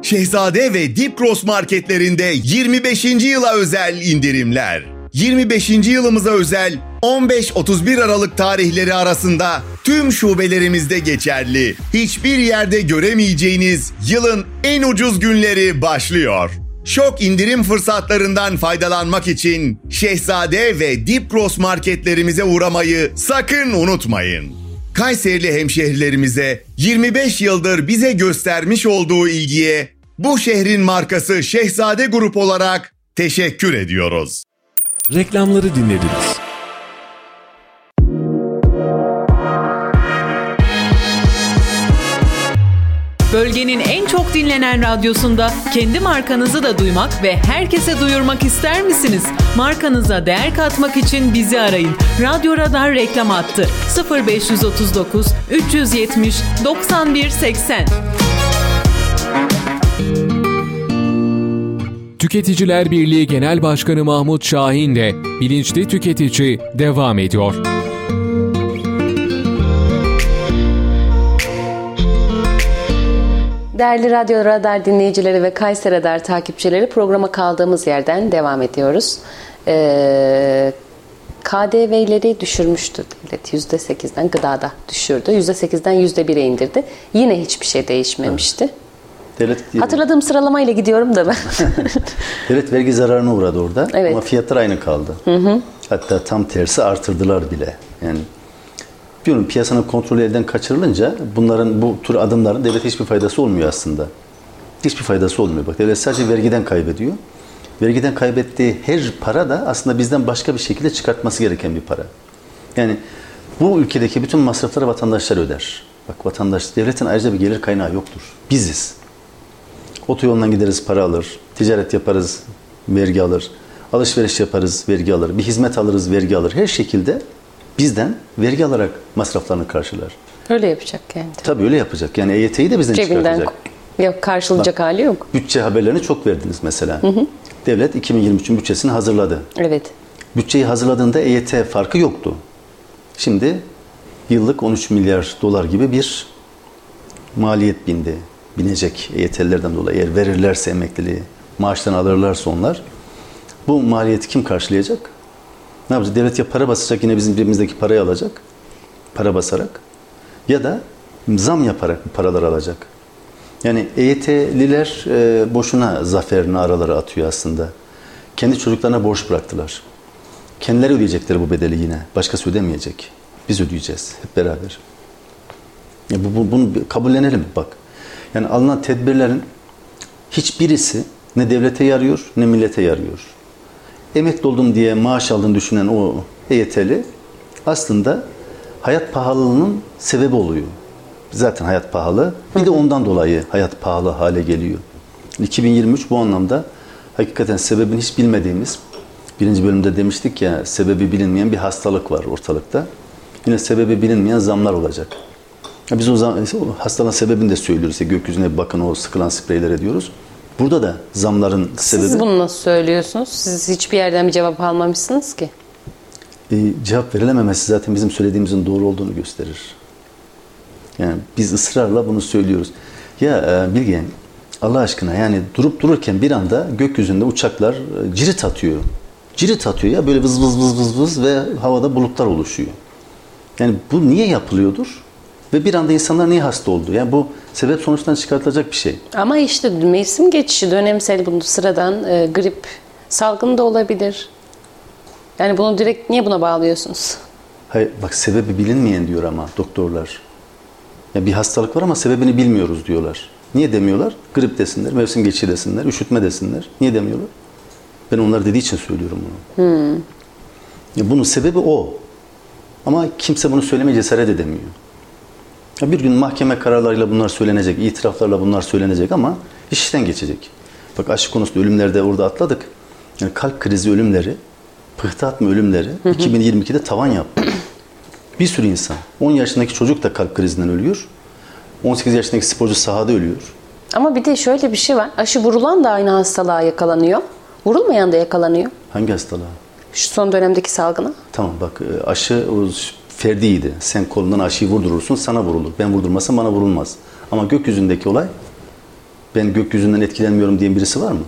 Şehzade ve Deep Cross marketlerinde 25. yıla özel indirimler. 25. yılımıza özel 15-31 Aralık tarihleri arasında tüm şubelerimizde geçerli. Hiçbir yerde göremeyeceğiniz yılın en ucuz günleri başlıyor. Şok indirim fırsatlarından faydalanmak için Şehzade ve Deep Cross marketlerimize uğramayı sakın unutmayın. Kayserili hemşehrilerimize 25 yıldır bize göstermiş olduğu ilgiye bu şehrin markası Şehzade Grup olarak teşekkür ediyoruz. Reklamları dinlediniz. Bölgenin en çok dinlenen radyosunda kendi markanızı da duymak ve herkese duyurmak ister misiniz? Markanıza değer katmak için bizi arayın. Radyo Radar reklam hattı 0539 370 91 80. Tüketiciler Birliği Genel Başkanı Mahmut Şahin de Bilinçli Tüketici devam ediyor. Değerli Radyo Radar dinleyicileri ve Kayseri Radar takipçileri programa kaldığımız yerden devam ediyoruz. Ee, KDV'leri düşürmüştü devlet. %8'den gıdada düşürdü. %8'den %1'e indirdi. Yine hiçbir şey değişmemişti. Devlet, Hatırladığım sıralamayla gidiyorum da ben. [LAUGHS] devlet vergi zararına uğradı orada Evet. ama fiyatlar aynı kaldı. Hı hı. Hatta tam tersi artırdılar bile. Yani diyorum piyasanın kontrolü elden kaçırılınca bunların bu tür adımların devlete hiçbir faydası olmuyor aslında. Hiçbir faydası olmuyor. Bak devlet sadece vergiden kaybediyor. Vergiden kaybettiği her para da aslında bizden başka bir şekilde çıkartması gereken bir para. Yani bu ülkedeki bütün masrafları vatandaşlar öder. Bak vatandaş, devletin ayrıca bir gelir kaynağı yoktur. Biziz. Otoyolundan gideriz para alır, ticaret yaparız, vergi alır, alışveriş yaparız, vergi alır, bir hizmet alırız, vergi alır. Her şekilde bizden vergi alarak masraflarını karşılar. Öyle yapacak yani. Tabii öyle yapacak. Yani EYT'yi de bizden Cebinden çıkartacak. yok karşılayacak Bak. hali yok. Bütçe haberlerini çok verdiniz mesela. Hı hı. Devlet 2023'ün bütçesini hazırladı. Evet. Bütçeyi hazırladığında EYT farkı yoktu. Şimdi yıllık 13 milyar dolar gibi bir maliyet bindi. Binecek EYT'lilerden dolayı eğer verirlerse emekliliği, maaştan alırlarsa onlar bu maliyeti kim karşılayacak? Ne yapacak? Devlet ya para basacak yine bizim cebimizdeki parayı alacak. Para basarak. Ya da zam yaparak bu paraları alacak. Yani EYT'liler e, boşuna zaferini aralara atıyor aslında. Kendi çocuklarına borç bıraktılar. Kendileri ödeyecekler bu bedeli yine. Başkası ödemeyecek. Biz ödeyeceğiz hep beraber. Ya bu, bu, bunu kabullenelim bak. Yani alınan tedbirlerin hiçbirisi ne devlete yarıyor ne millete yarıyor. Emekli oldum diye maaş aldığını düşünen o EYT'li aslında hayat pahalılığının sebebi oluyor. Zaten hayat pahalı. Bir de ondan dolayı hayat pahalı hale geliyor. 2023 bu anlamda hakikaten sebebini hiç bilmediğimiz birinci bölümde demiştik ya sebebi bilinmeyen bir hastalık var ortalıkta. Yine sebebi bilinmeyen zamlar olacak. Biz o, zam, o hastalığın sebebini de söylüyoruz. İşte gökyüzüne bakın o sıkılan spreylere diyoruz. Burada da zamların sebebi... Siz bunu nasıl söylüyorsunuz? Siz hiçbir yerden bir cevap almamışsınız ki. E, cevap verilememesi zaten bizim söylediğimizin doğru olduğunu gösterir. Yani biz ısrarla bunu söylüyoruz. Ya e, Bilgehan, Allah aşkına yani durup dururken bir anda gökyüzünde uçaklar e, cirit atıyor. Cirit atıyor ya böyle vız vız vız vız vız ve havada bulutlar oluşuyor. Yani bu niye yapılıyordur? Ve bir anda insanlar niye hasta oldu? Yani bu sebep sonuçtan çıkartılacak bir şey. Ama işte mevsim geçişi dönemsel bunu sıradan e, grip salgını da olabilir. Yani bunu direkt niye buna bağlıyorsunuz? Hayır, bak sebebi bilinmeyen diyor ama doktorlar. Ya bir hastalık var ama sebebini bilmiyoruz diyorlar. Niye demiyorlar? Grip desinler, mevsim geçişi desinler, üşütme desinler. Niye demiyorlar? Ben onlar dediği için söylüyorum bunu. Hmm. Ya bunun sebebi o. Ama kimse bunu söylemeye cesaret edemiyor. Bir gün mahkeme kararlarıyla bunlar söylenecek, itiraflarla bunlar söylenecek ama iş işten geçecek. Bak aşı konusunda ölümlerde orada atladık. Yani kalp krizi ölümleri, pıhtı atma ölümleri 2022'de tavan yaptı. Bir sürü insan. 10 yaşındaki çocuk da kalp krizinden ölüyor. 18 yaşındaki sporcu sahada ölüyor. Ama bir de şöyle bir şey var. Aşı vurulan da aynı hastalığa yakalanıyor. Vurulmayan da yakalanıyor. Hangi hastalığa? Şu son dönemdeki salgına. Tamam bak e, aşı ferdiydi. Sen kolundan aşıyı vurdurursun sana vurulur. Ben vurdurmasam bana vurulmaz. Ama gökyüzündeki olay ben gökyüzünden etkilenmiyorum diyen birisi var mı?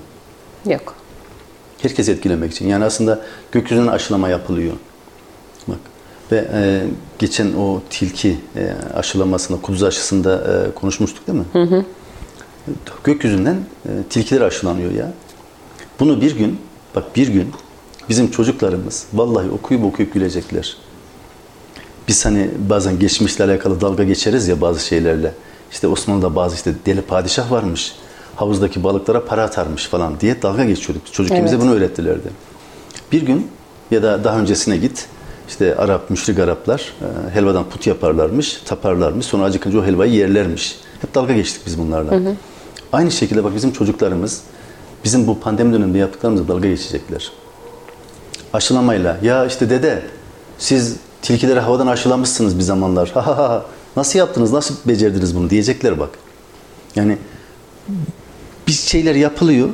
Yok. Herkes etkilemek için. Yani aslında gökyüzünden aşılama yapılıyor. Bak ve e, geçen o tilki e, aşılamasında, kuduz aşısında e, konuşmuştuk değil mi? Hı hı. Gökyüzünden e, tilkiler aşılanıyor ya. Bunu bir gün, bak bir gün bizim çocuklarımız vallahi okuyup okuyup gülecekler. Biz hani bazen geçmişle alakalı dalga geçeriz ya bazı şeylerle. İşte Osmanlı'da bazı işte deli padişah varmış. Havuzdaki balıklara para atarmış falan diye dalga geçiyorduk. Çocuk Evet. bize bunu öğrettilerdi. Bir gün ya da daha öncesine git. İşte Arap, müşrik Araplar e, helvadan put yaparlarmış, taparlarmış. Sonra acıkınca o helvayı yerlermiş. Hep dalga geçtik biz bunlarla. Hı hı. Aynı şekilde bak bizim çocuklarımız bizim bu pandemi döneminde yaptıklarımızla dalga geçecekler. Aşılamayla ya işte dede siz tilkileri havadan aşılamışsınız bir zamanlar. Ha ha ha. Nasıl yaptınız? Nasıl becerdiniz bunu diyecekler bak. Yani bir şeyler yapılıyor.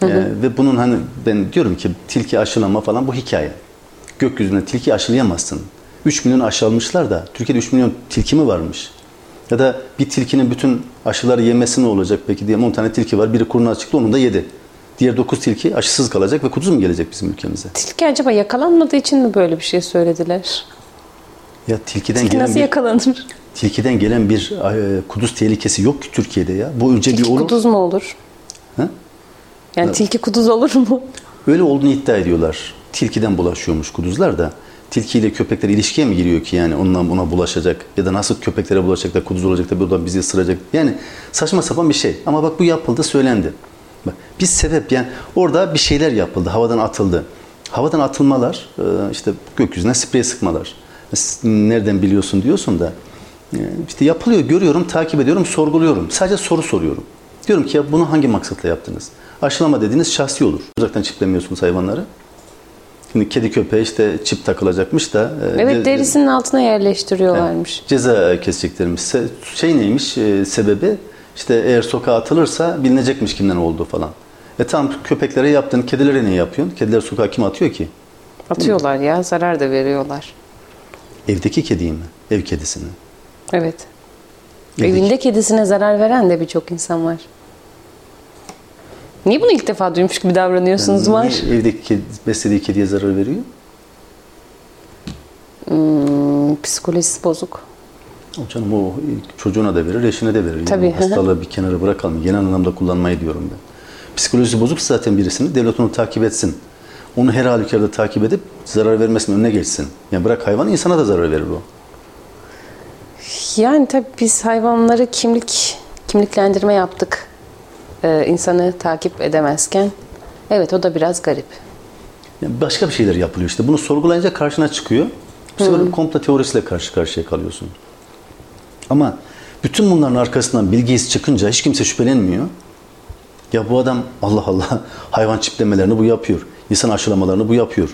Hı hı. Ee, ve bunun hani ben diyorum ki tilki aşılama falan bu hikaye. Gökyüzünde tilki aşılayamazsın. 3 milyon aşı almışlar da Türkiye'de 3 milyon tilki mi varmış? Ya da bir tilkinin bütün aşıları yemesi ne olacak peki diye 10 tane tilki var. Biri kuruna çıktı onu da yedi. Diğer 9 tilki aşısız kalacak ve kuduz mu gelecek bizim ülkemize? Tilki acaba yakalanmadığı için mi böyle bir şey söylediler? Ya tilkiden Tilki gelen nasıl bir, yakalanır? tilkiden gelen bir e, kuduz tehlikesi yok ki Türkiye'de ya. Bu önce Tilki bir olur. kuduz mu olur? Ha? Yani Evet. tilki kuduz olur mu? [LAUGHS] Öyle olduğunu iddia ediyorlar. Tilkiden bulaşıyormuş kuduzlar da. Tilkiyle köpekler ilişkiye mi giriyor ki yani ondan buna bulaşacak ya da nasıl köpeklere bulaşacak da kuduz olacak da bu da bizi ısıracak. Yani saçma sapan bir şey. Ama bak bu yapıldı söylendi. Bak bir sebep yani orada bir şeyler yapıldı. Havadan atıldı. Havadan atılmalar e, işte gökyüzüne sprey sıkmalar. Nereden biliyorsun diyorsun da e, işte yapılıyor görüyorum takip ediyorum sorguluyorum. Sadece soru soruyorum. Diyorum ki ya bunu hangi maksatla yaptınız? Aşılama dediğiniz şahsi olur. Uzaktan çiplemiyorsunuz hayvanları. Şimdi kedi köpeğe işte çip takılacakmış da. e, Evet derisinin altına yerleştiriyorlarmış. Ceza keseceklermiş. Se- Şey neymiş e, sebebi? İşte eğer sokağa atılırsa bilinecekmiş kimden olduğu falan. E tamam köpeklere yaptın, kedilere niye yapıyorsun? Kediler sokağa kim atıyor ki? Atıyorlar ya zarar da veriyorlar. Evdeki kediyi mi? Ev kedisini. Evet. Evinde kedisine zarar veren de birçok insan var. Niye bunu ilk defa duymuş gibi davranıyorsunuz Yani var? evdeki kedi, beslediği kediye zarar veriyor? Hmm, psikolojisi bozuk. O canım o çocuğuna da verir, eşine de verir. Yani Tabii, o hastalığı bir kenara bırakalım. Genel anlamda kullanmayı diyorum ben. Psikolojisi bozuksa zaten birisini devlet onu takip etsin. Onu her halükarda takip edip zarar vermesinin önüne geçsin. Yani bırak hayvan insana da zarar verir o. Yani tabii biz hayvanları kimlik kimliklendirme yaptık. Ee, insanı takip edemezken. Evet o da biraz garip. Yani başka bir şeyler yapılıyor işte. Bunu sorgulayınca karşına çıkıyor. Bu sefer komplo teorisiyle karşı karşıya kalıyorsun. Ama bütün bunların arkasından Gates çıkınca hiç kimse şüphelenmiyor. Ya bu adam Allah Allah hayvan çiplemelerini bu yapıyor. İnsan aşılamalarını bu yapıyor.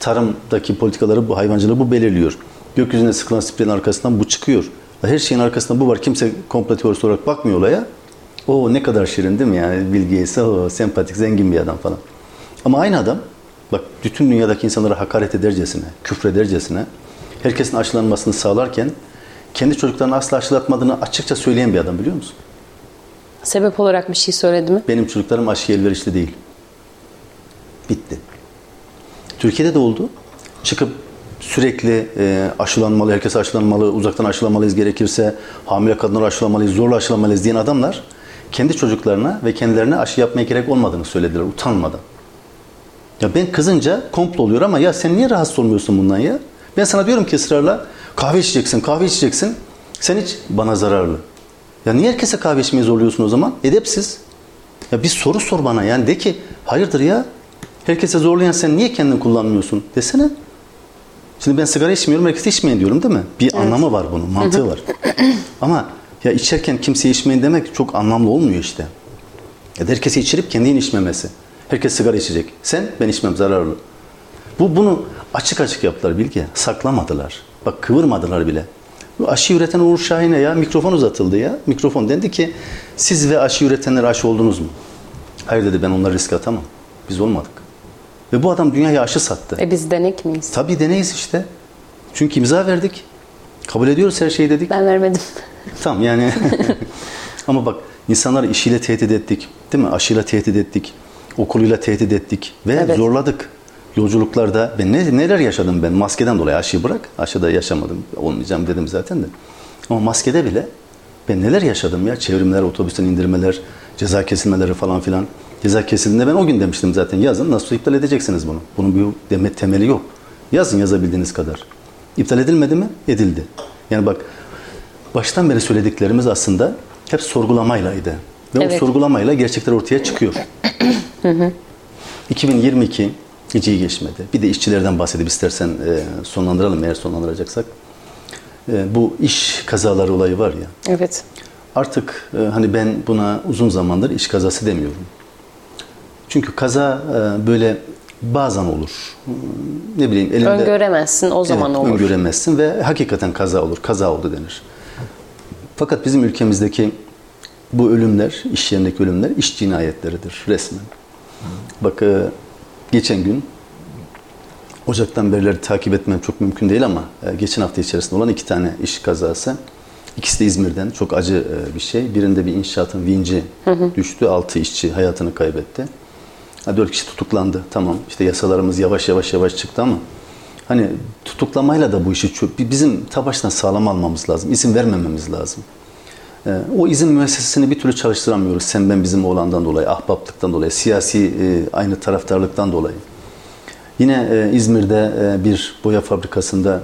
Tarımdaki politikaları bu hayvancılığı bu belirliyor. Gökyüzüne sıkılan spreyin arkasından bu çıkıyor. Her şeyin arkasında bu var. Kimse komplo teorisi olarak bakmıyor olaya. O ne kadar şirin değil mi yani Bill Gates, o sempatik, zengin bir adam falan. Ama aynı adam bak bütün dünyadaki insanlara hakaret edercesine, küfredercesine, herkesin aşılanmasını sağlarken kendi çocuklarını asla aşılatmadığını açıkça söyleyen bir adam biliyor musun? Sebep olarak bir şey söyledi mi? Benim çocuklarım aşıya elverişli değil. Bitti. Türkiye'de de oldu. Çıkıp sürekli e, aşılanmalı, herkes aşılanmalı, uzaktan aşılamalıyız gerekirse, hamile kadınları aşılamalıyız, zorla aşılamalıyız diyen adamlar kendi çocuklarına ve kendilerine aşı yapmaya gerek olmadığını söylediler utanmadan. Ya ben kızınca komplo oluyor ama ya sen niye rahatsız olmuyorsun bundan ya? Ben sana diyorum ki ısrarla kahve içeceksin, kahve içeceksin. Sen hiç bana zararlı. Ya niye herkese kahve içmeyi zorluyorsun o zaman? Edepsiz. Ya bir soru sor bana yani de ki hayırdır ya? Herkese zorlayan sen niye kendin kullanmıyorsun desene. Şimdi ben sigara içmiyorum, herkes içmeyin diyorum değil mi? Bir anlamı var bunun, mantığı var. Ama ya içerken kimseye içmeyin demek çok anlamlı olmuyor işte. Ya da herkese içirip kendinin içmemesi. Herkes sigara içecek. Sen, ben içmem zararlı. Bu bunu açık açık yaptılar Bilge. Saklamadılar. Bak kıvırmadılar bile. Bu aşı üreten Uğur Şahin'e ya mikrofon uzatıldı ya. Mikrofon dendi ki siz ve aşı üretenler aşı oldunuz mu? Hayır dedi ben onları riske atamam. Biz olmadık. Ve bu adam dünyaya aşı sattı. E biz denek miyiz? Tabii deneyiz işte. Çünkü imza verdik. Kabul ediyoruz her şeyi dedik. Ben vermedim. Tamam yani. [LAUGHS] Ama bak insanları işiyle tehdit ettik. Değil mi? Aşıyla tehdit ettik. Okuluyla tehdit ettik. Ve Evet. zorladık. Yolculuklarda ben ne, neler yaşadım ben maskeden dolayı aşıyı bırak. Aşıda yaşamadım. Olmayacağım dedim zaten de. Ama maskede bile ben neler yaşadım ya. Çevrimler, otobüsten indirmeler, ceza kesilmeleri falan filan. Ceza kesildiğinde ben o gün demiştim zaten yazın nasıl iptal edeceksiniz bunu. Bunun bir demet temeli yok. Yazın yazabildiğiniz kadar. İptal edilmedi mi? Edildi. Yani bak baştan beri söylediklerimiz aslında hep sorgulamaylaydı. Ve Evet. o sorgulamayla gerçekler ortaya çıkıyor. Hı hı. 2022 hiç iyi geçmedi. Bir de işçilerden bahsedip istersen e, sonlandıralım eğer sonlandıracaksak. E, bu iş kazaları olayı var ya. Evet. Artık e, hani ben buna uzun zamandır iş kazası demiyorum. Çünkü kaza e, böyle bazen olur. Ne bileyim elinde... Öngöremezsin o zaman Evet, olur. Öngöremezsin ve hakikaten kaza olur. Kaza oldu denir. Fakat bizim ülkemizdeki bu ölümler, iş yerindeki ölümler iş cinayetleridir resmen. Bak e, geçen gün Ocak'tan berileri takip etmem çok mümkün değil ama e, geçen hafta içerisinde olan iki tane iş kazası. İkisi de İzmir'den. Çok acı bir şey. Birinde bir inşaatın vinci Hı hı. düştü. Altı işçi hayatını kaybetti. Ha, dört kişi tutuklandı. Tamam işte yasalarımız yavaş yavaş yavaş çıktı ama hani tutuklamayla da bu işi çok, bizim ta baştan sağlam almamız lazım. İzin vermememiz lazım. Ee, O izin müessesesini bir türlü çalıştıramıyoruz. Sen ben bizim oğlandan dolayı, ahbaplıktan dolayı, siyasi e, aynı taraftarlıktan dolayı. Yine e, İzmir'de e, bir boya fabrikasında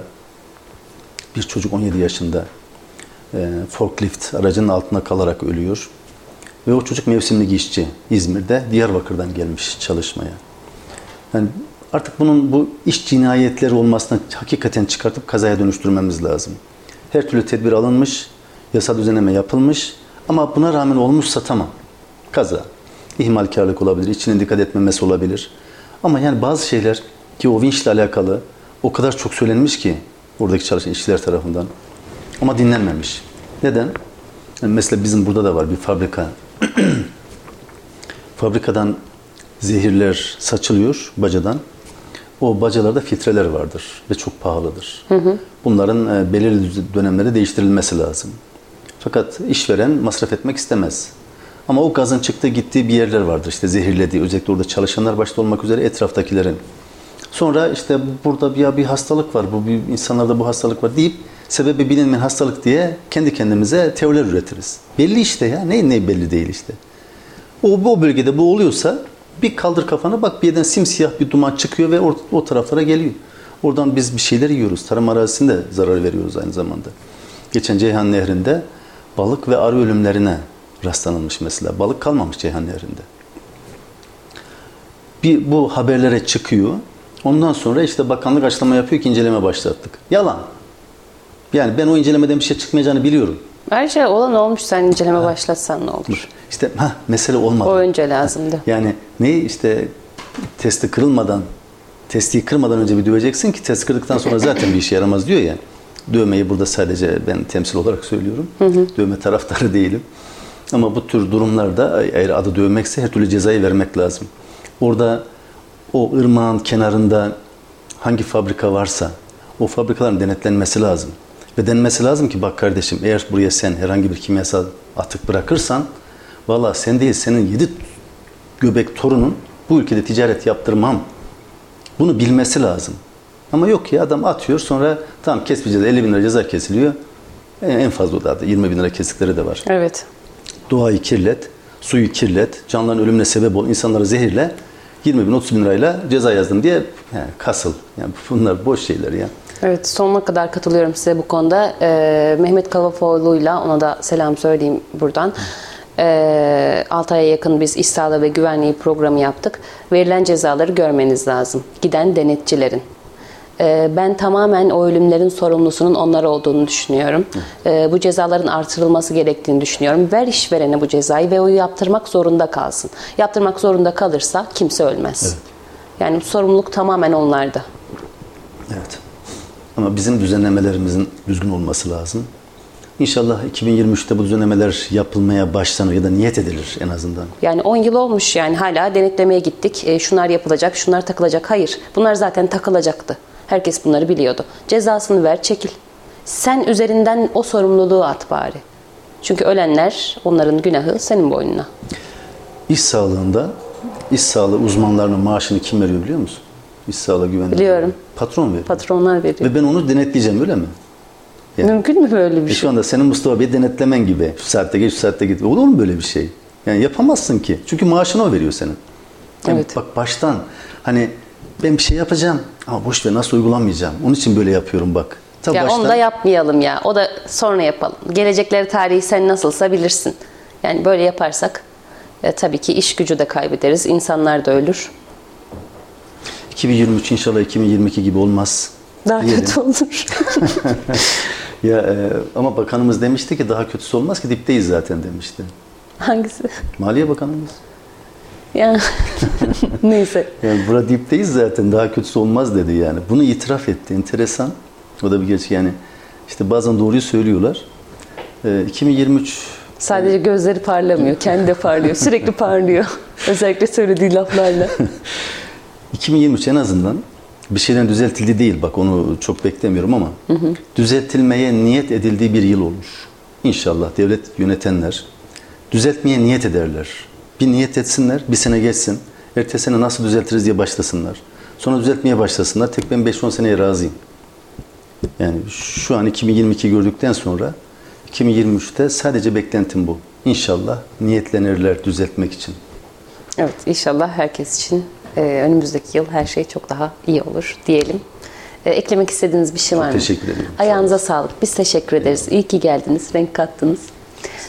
bir çocuk 17 yaşında e, forklift aracının altına kalarak ölüyor. Ve o çocuk mevsimlik işçi İzmir'de Diyarbakır'dan gelmiş çalışmaya. Yani artık bunun bu iş cinayetleri olmasına hakikaten çıkartıp kazaya dönüştürmemiz lazım. Her türlü tedbir alınmış, yasa düzenleme yapılmış ama buna rağmen olmuşsa tamam. Kaza. İhmalkarlık olabilir, içine dikkat etmemesi olabilir. Ama yani bazı şeyler ki o vinçle alakalı o kadar çok söylenmiş ki oradaki çalışan işçiler tarafından ama dinlenmemiş. Neden? Yani mesela bizim burada da var bir fabrika. [CLEARS THROAT] Fabrikadan zehirler saçılıyor bacadan. O bacalarda filtreler vardır ve çok pahalıdır. Hı hı. Bunların e, belirli dönemlerde değiştirilmesi lazım. Fakat işveren masraf etmek istemez. Ama o gazın çıktığı gittiği bir yerler vardır. İşte zehirlediği, özellikle orada çalışanlar başta olmak üzere etraftakilerin. Sonra işte burada bir, bir hastalık var, bu bir, insanlarda bu hastalık var deyip sebebi bilinmeyen hastalık diye kendi kendimize teoriler üretiriz. Belli işte ya, ne ne belli değil işte. O, o bölgede bu oluyorsa bir kaldır kafanı bak bir yerden simsiyah bir duman çıkıyor ve o, o taraflara geliyor. Oradan biz bir şeyler yiyoruz. Tarım arazisinde zarar veriyoruz aynı zamanda. Geçen Ceyhan Nehri'nde balık ve arı ölümlerine rastlanılmış mesela. Balık kalmamış Ceyhan Nehri'nde. Bir, bu haberlere çıkıyor. Ondan sonra işte bakanlık açıklama yapıyor ki inceleme başlattık. Yalan. Yani ben o incelemeden bir şey çıkmayacağını biliyorum. Her şey olan olmuş. Sen inceleme başlatsan ne olur? İşte ha mesele olmadı. O önce lazımdı. Yani ne işte testi kırılmadan testiyi kırmadan önce bir döveceksin ki test kırdıktan sonra zaten bir işe yaramaz diyor ya. Dövmeyi burada sadece ben temsil olarak söylüyorum. Hı hı. Dövme taraftarı değilim. Ama bu tür durumlarda eğer adı dövmekse her türlü cezayı vermek lazım. Orada o ırmağın kenarında hangi fabrika varsa o fabrikaların denetlenmesi lazım. Ve denmesi lazım ki bak kardeşim eğer buraya sen herhangi bir kimyasal atık bırakırsan valla sen değil senin yedi göbek torunun bu ülkede ticaret yaptırmam. Bunu bilmesi lazım. Ama yok ya adam atıyor sonra tamam kesmeyeceğiz 50 bin lira ceza kesiliyor. En en fazla o da 20 bin lira kestikleri de var. Evet. Doğayı kirlet, suyu kirlet, canlıların ölümüne sebep ol, insanları zehirle 20 bin 30 bin lirayla ceza yazdım diye yani kasıl. Yani bunlar boş şeyler ya. Evet sonuna kadar katılıyorum size bu konuda. Ee, Mehmet Kavafoğlu'yla ona da selam söyleyeyim buradan. Ee, 6 aya yakın biz iş sağlığı ve güvenliği programı yaptık. Verilen cezaları görmeniz lazım. Giden denetçilerin. Ee, ben tamamen o ölümlerin sorumlusunun onlar olduğunu düşünüyorum. Ee, bu cezaların artırılması gerektiğini düşünüyorum. Ver işverene bu cezayı ve o yaptırmak zorunda kalsın. Yaptırmak zorunda kalırsa kimse ölmez. Yani bu sorumluluk tamamen onlarda. Evet. Ama bizim düzenlemelerimizin düzgün olması lazım. İnşallah 2023'te bu düzenlemeler yapılmaya başlanır ya da niyet edilir en azından. Yani 10 yıl olmuş yani hala denetlemeye gittik. E, şunlar yapılacak, şunlar takılacak. Hayır, bunlar zaten takılacaktı. Herkes bunları biliyordu. Cezasını ver, çekil. Sen üzerinden o sorumluluğu at bari. Çünkü ölenler, onların günahı senin boynuna. İş sağlığında iş sağlığı uzmanlarının maaşını kim veriyor biliyor musun? İş sağlığı güvenliği. Biliyorum. Patron veriyor. Patronlar veriyor. Ve ben onu denetleyeceğim öyle mi? Mümkün mü böyle bir E şey? şu anda senin Mustafa Bey denetlemen gibi. Şu saatte geç, şu saatte git. Olur mu böyle bir şey? Yani yapamazsın ki. Çünkü maaşını o veriyor senin. Yani Evet. Bak baştan hani ben bir şey yapacağım ama boş ver nasıl uygulamayacağım. Onun için böyle yapıyorum bak. Ta ya baştan- onu da yapmayalım ya. O da sonra yapalım. Gelecekleri tarihi sen nasılsa bilirsin. Yani böyle yaparsak e, tabii ki iş gücü de kaybederiz. İnsanlar da ölür. 2023 inşallah 2022 gibi olmaz. Daha diyelim. kötü olur. [LAUGHS] Ya e, ama bakanımız demişti ki daha kötüsü olmaz ki dipteyiz zaten demişti. Hangisi? Maliye Bakanımız. Ya [LAUGHS] neyse. Yani burada dipteyiz zaten daha kötüsü olmaz dedi yani. Bunu itiraf etti. Enteresan. O da bir gerçek yani. işte bazen doğruyu söylüyorlar. E, 2023 Sadece gözleri parlamıyor. Kendi de parlıyor. Sürekli parlıyor. [LAUGHS] Özellikle söylediği laflarla. 2023 en azından bir şeyden düzeltildi değil. Bak onu çok beklemiyorum ama Hı hı. düzeltilmeye niyet edildiği bir yıl olur. İnşallah devlet yönetenler düzeltmeye niyet ederler. Bir niyet etsinler, bir sene geçsin. Ertesi sene nasıl düzeltiriz diye başlasınlar. Sonra düzeltmeye başlasınlar. Tek ben 5-10 seneye razıyım. Yani şu an 2022 gördükten sonra 2023'te sadece beklentim bu. İnşallah niyetlenirler düzeltmek için. Evet inşallah herkes için önümüzdeki yıl her şey çok daha iyi olur diyelim. E, eklemek istediğiniz bir şey var mı? Teşekkür ederim. Ayağınıza sağlık. Biz teşekkür ederiz. İyi ki geldiniz. Renk kattınız.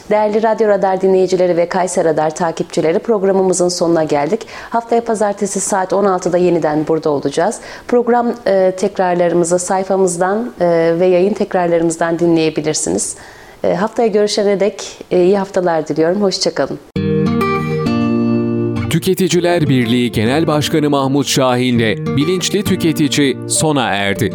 Değerli Radyo Radar dinleyicileri ve Kayser Radar takipçileri programımızın sonuna geldik. Haftaya pazartesi saat 16'da yeniden burada olacağız. Program e, tekrarlarımızı sayfamızdan e, ve yayın tekrarlarımızdan dinleyebilirsiniz. E, haftaya görüşene dek e, iyi haftalar diliyorum. Hoşçakalın. Tüketiciler Birliği Genel Başkanı Mahmut Şahin'le Bilinçli Tüketici sona erdi.